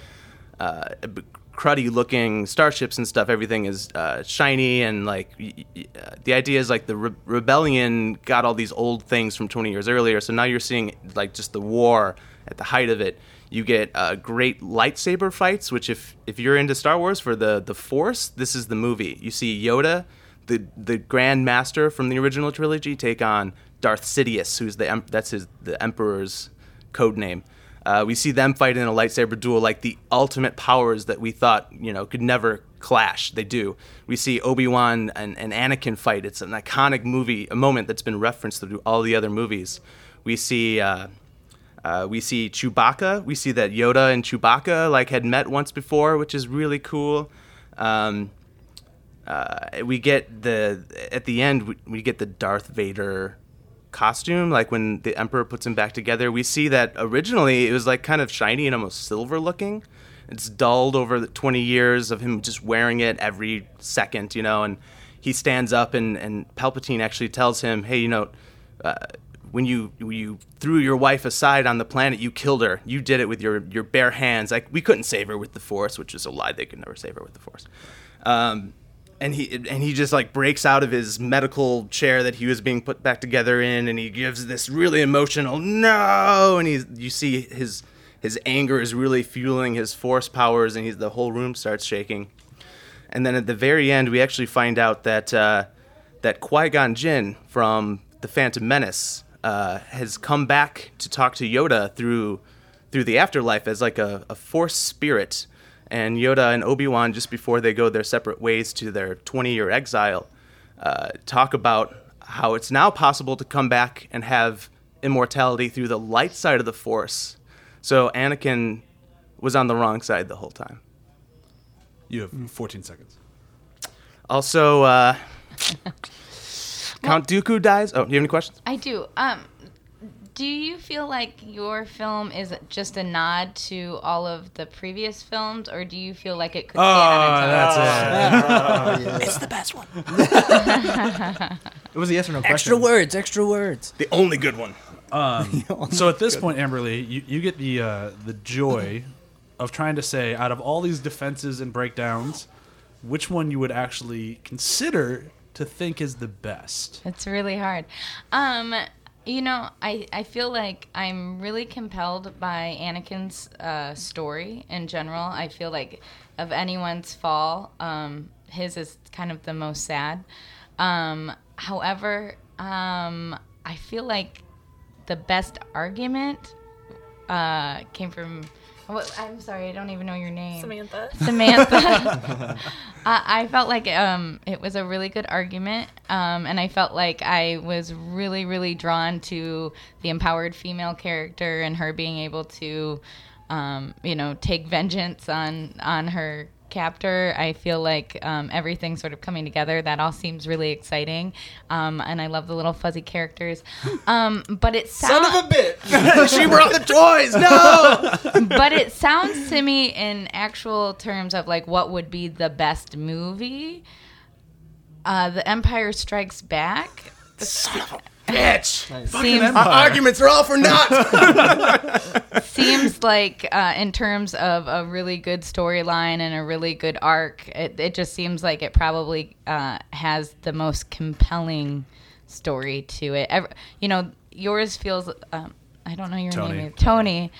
uh, b- cruddy looking starships and stuff. Everything is uh, shiny and like y- y- uh, the idea is like the re- rebellion got all these old things from 20 years earlier. So now you're seeing like just the war at the height of it. You get uh, great lightsaber fights, which if if you're into Star Wars for the the Force, this is the movie. You see Yoda, the the Grand Master from the original trilogy, take on Darth Sidious, who's the that's his the Emperor's code name. Uh, we see them fight in a lightsaber duel, like the ultimate powers that we thought you know could never clash. They do. We see Obi Wan and, and Anakin fight. It's an iconic movie, a moment that's been referenced through all the other movies. We see. Uh, uh, we see Chewbacca. We see that Yoda and Chewbacca like had met once before, which is really cool. Um, uh, we get the at the end we, we get the Darth Vader costume like when the emperor puts him back together we see that originally it was like kind of shiny and almost silver looking. It's dulled over the 20 years of him just wearing it every second you know and he stands up and, and palpatine actually tells him hey you know uh, when you you threw your wife aside on the planet you killed her. You did it with your your bare hands. Like we couldn't save her with the force which is a lie. They could never save her with the force. Um, and he and he just like breaks out of his medical chair that he was being put back together in and he gives this really emotional no! And he's you see his his anger is really fueling his force powers and he's the whole room starts shaking. And then at the very end we actually find out that uh, that Qui-Gon Jinn from the Phantom Menace uh, has come back to talk to Yoda through through the afterlife as like a, a force spirit and Yoda and Obi Wan, just before they go their separate ways to their 20 year exile, uh, talk about how it's now possible to come back and have immortality through the light side of the Force. So Anakin was on the wrong side the whole time. You have 14 seconds. Also, uh, Count Dooku dies. Oh, do you have any questions? I do. Um, do you feel like your film is just a nod to all of the previous films, or do you feel like it could stand on its own? that's it. It's the best one. It was a yes or no question. Extra words, extra words. The only good one. So at this point, Amberly, you, you get the uh, the joy of trying to say out of all these defenses and breakdowns, which one you would actually consider to think is the best. It's really hard. Um, you know, I, I feel like I'm really compelled by Anakin's uh, story in general. I feel like of anyone's fall, um, his is kind of the most sad. Um, however, um, I feel like the best argument uh, came from. What, I'm sorry, I don't even know your name. Samantha. Samantha. I, I felt like um, it was a really good argument, um, and I felt like I was really, really drawn to the empowered female character and her being able to, um, you know, take vengeance on on her captor. I feel like um, everything sort of coming together. That all seems really exciting, um, and I love the little fuzzy characters. Um, but it sounds a bitch! she brought the toys. No. but it sounds to me in actual terms of like what would be the best movie. Uh, the Empire Strikes Back bitch. seems Our arguments are all for naught. seems like uh, in terms of a really good storyline and a really good arc, it, it just seems like it probably uh, has the most compelling story to it. Ever, you know, yours feels. Um, I don't know your Tony. name. Tony.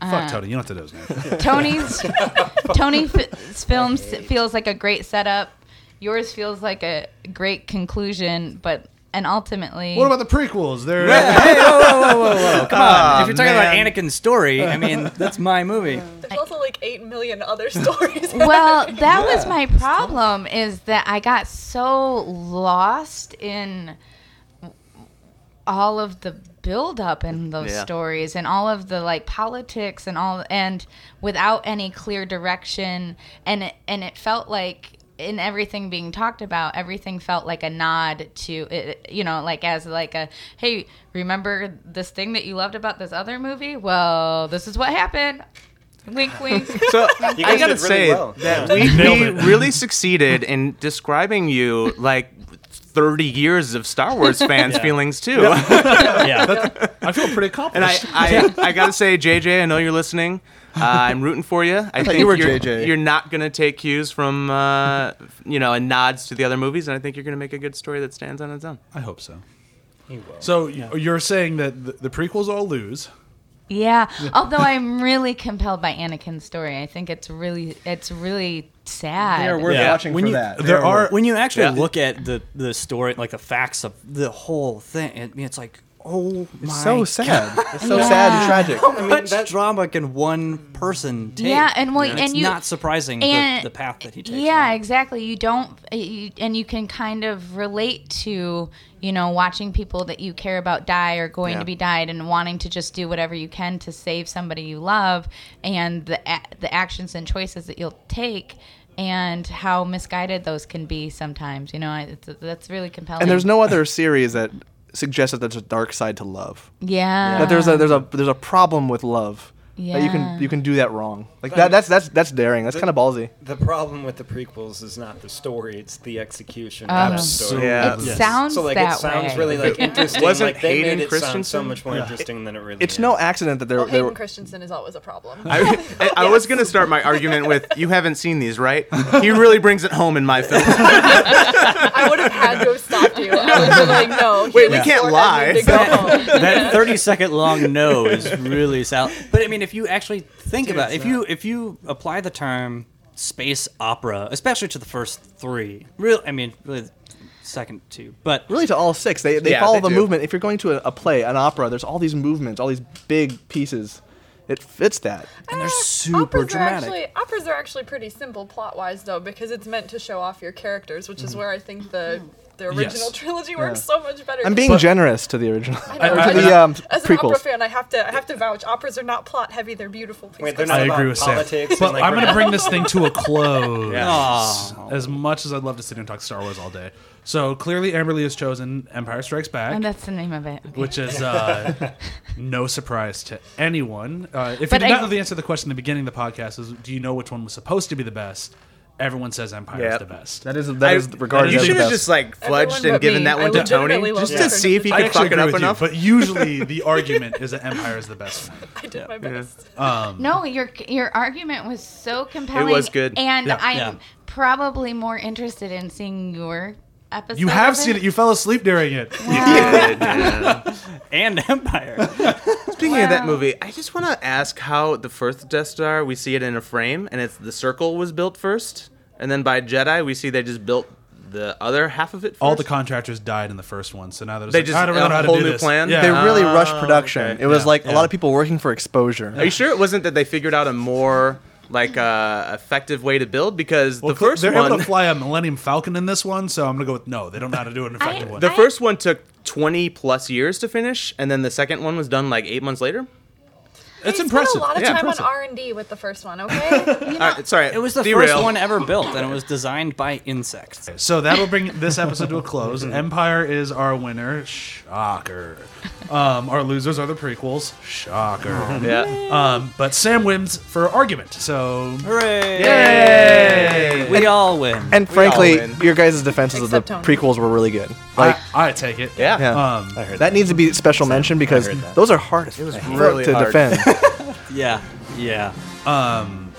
Fuck Tony, you don't have to know his name. Tony's Tony's film feels like a great setup. Yours feels like a great conclusion, but and ultimately, what about the prequels? They're hey, whoa, whoa, whoa, whoa, whoa. Come on. Ah, if you're talking man. about Anakin's story, I mean, that's my movie. There's also like eight million other stories. well, that was my problem is that I got so lost in all of the build up in those Yeah. stories and all of the like politics and all and without any clear direction and it, and it felt like in everything being talked about everything felt like a nod to it, you know like as like a hey remember this thing that you loved about this other movie well this is what happened wink wink So guys I gotta really say well. that we, we really succeeded in describing you like 30 years of Star Wars fans' feelings too. Yeah. I feel pretty And accomplished. I, I, I gotta say, JJ, I know you're listening. Uh, I'm rooting for you. I think you were are JJ. You're not gonna take cues from, uh, you know, and nods to the other movies, and I think you're gonna make a good story that stands on its own. I hope so. So y- you're saying that the, the prequels all lose. Yeah. Although I'm really compelled by Anakin's story. I think it's really it's really sad. They are worth Yeah. watching When for you- that. They there are- worth- when you actually Yeah. look at the the story, like the facts of the whole thing, I mean, it's like, oh my, It's so sad. It's so Yeah. sad and tragic. How much drama can one person take? Yeah, and well, You know, and it's you- not surprising and- the, the path that he takes. Yeah, exactly. You don't, eh, you, and you can kind of relate to, you know, watching people that you care about die or going Yeah. to be died, and wanting to just do whatever you can to save somebody you love, and the the actions and choices that you'll take, and how misguided those can be sometimes. You know, I- it's, that's really compelling. And there's no other series that suggests that there's a dark side to love. yeah, That there's a there's a there's a problem with love. That you can you can do that wrong. Like that that's that's that's daring. That's kind of ballsy. The problem with the prequels is not the story; it's the execution Oh. of the oh. story. Yeah. it Yes. sounds So like that it sounds way. really like interesting. Wasn't like they Hayden made it sound so much more interesting than it really It's is. no accident that they're, Well, they Hayden were Christensen is always a problem. I, I, I was gonna start my argument with, "You haven't seen these, right?" He really brings it home in my film. I would have had to have stopped you. I would like, no. Wait, we can't lie. needs to go home. that 30 second long no is really sound. But I mean, if you actually think about it, if you if you apply the term space opera, especially to the first three, real, I mean, really, second two, but really to all six. They they Yeah, follow they the do. movement. If you're going to a, a play, an opera, there's all these movements, all these big pieces. it fits that. and they're Eh, super operas dramatic. Are actually, operas are actually pretty simple plot wise, though, because it's meant to show off your characters, which is where I think the the original Yes. trilogy works so much better. I'm being But- generous to the original. I know, I- I I- the um, as an opera fan, I have to I have to vouch. Operas are not plot heavy; they're beautiful. Please Wait, go they're see not I about agree with Sam. politics But like, I'm going to bring this thing to a close. Aw. As much as I'd love to sit and talk Star Wars all day. So clearly, Amberly has chosen Empire Strikes Back. And that's the name of it. Okay. which is uh, no surprise to anyone. Uh, if But you did I- not know the answer to the question at the beginning of the podcast, is do you know which one was supposed to be the best? Everyone says Empire is Yep. the best. That is that is I- regarded you as the should have best. just like Everyone fudged but and given me. that I one to legitimately Tony just to of see if he I could actually fuck it agree up with you, enough. but usually the argument is that Empire is the best one. I did my best. Um, no, your your argument was so compelling. It was good. and Yeah. I'm Yeah. probably more interested in seeing your episode. You have seen it. You fell asleep during it. and Empire. Speaking of that Wow. movie, I just want to ask how the first Death Star we see it in a frame, and it's the circle was built first, and then by Jedi we see they just built the other half of it. First. All the contractors died in the first one, so now they're just They like, just- I don't know a how to whole do new this. plan? Yeah. they really rushed oh, production. okay. It was Yeah, like a lot of people working for exposure. Are you sure it wasn't that they figured out a more like uh, effective way to build? Because well, the first they're one, able to fly a Millennium Falcon in this one, so I'm gonna go with no. They don't know how to do an effective I- one. the I- first one took twenty plus years to finish, and then the second one was done like eight months later. It's They impressive. Spent a lot of Yeah, time impressive. on R and D with the first one. Okay. All right, sorry, It was the derail. first one ever built, and it was designed by insects. So that'll bring this episode to a close. Empire is our winner. Shocker. Um, our losers are the prequels. Shocker. Yeah. Um, but Sam wins for argument. So Hooray! Yay! We all win. And frankly, win. your guys' defenses of the Tony. prequels were really good. I, Like, I take it. Yeah. yeah, Um, I heard that needs to be special mention because those are hard as fuck really to hard. defend. Yeah, yeah. um,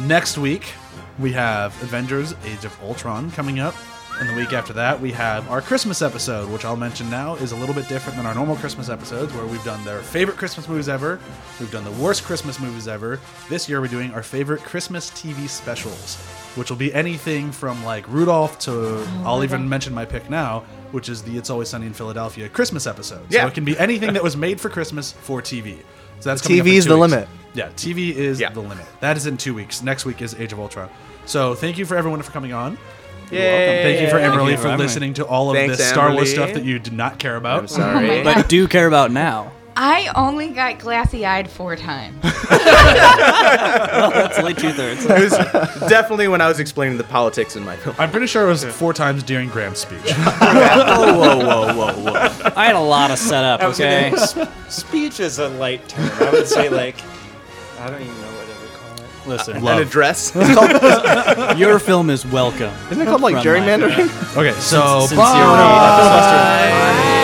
next week we have Avengers: Age of Ultron coming up. And the week after that, we have our Christmas episode, which I'll mention now is a little bit different than our normal Christmas episodes, where we've done their favorite Christmas movies ever. We've done the worst Christmas movies ever. This year, we're doing our favorite Christmas TV specials, which will be anything from like Rudolph to I'll even mention my pick now, which is the It's Always Sunny in Philadelphia Christmas episode. Yeah. So it can be anything that was made for Christmas for TV. So that's coming up in TV's the weeks. limit. Yeah, TV is Yeah. the limit. That is in two weeks. Next week is Age of Ultron. So thank you for everyone for coming on. Yay. Thank you for Thank Emily you for for listening to all of Thanks, this Star Wars Amberly. stuff that you did not care about. I'm sorry. But do care about now. I only got glassy eyed four times. That's only two thirds. it was definitely when I was explaining the politics in my film. I'm pretty sure it was four times during Graham's speech. whoa, whoa, whoa, whoa, whoa! I had a lot of setup. Okay. Speech is a light term. I would say like I don't even know what I would call it. Listen, An Love. address. your film is welcome. Isn't it called like From gerrymandering? Okay, so Sincerely, bye. Filibuster.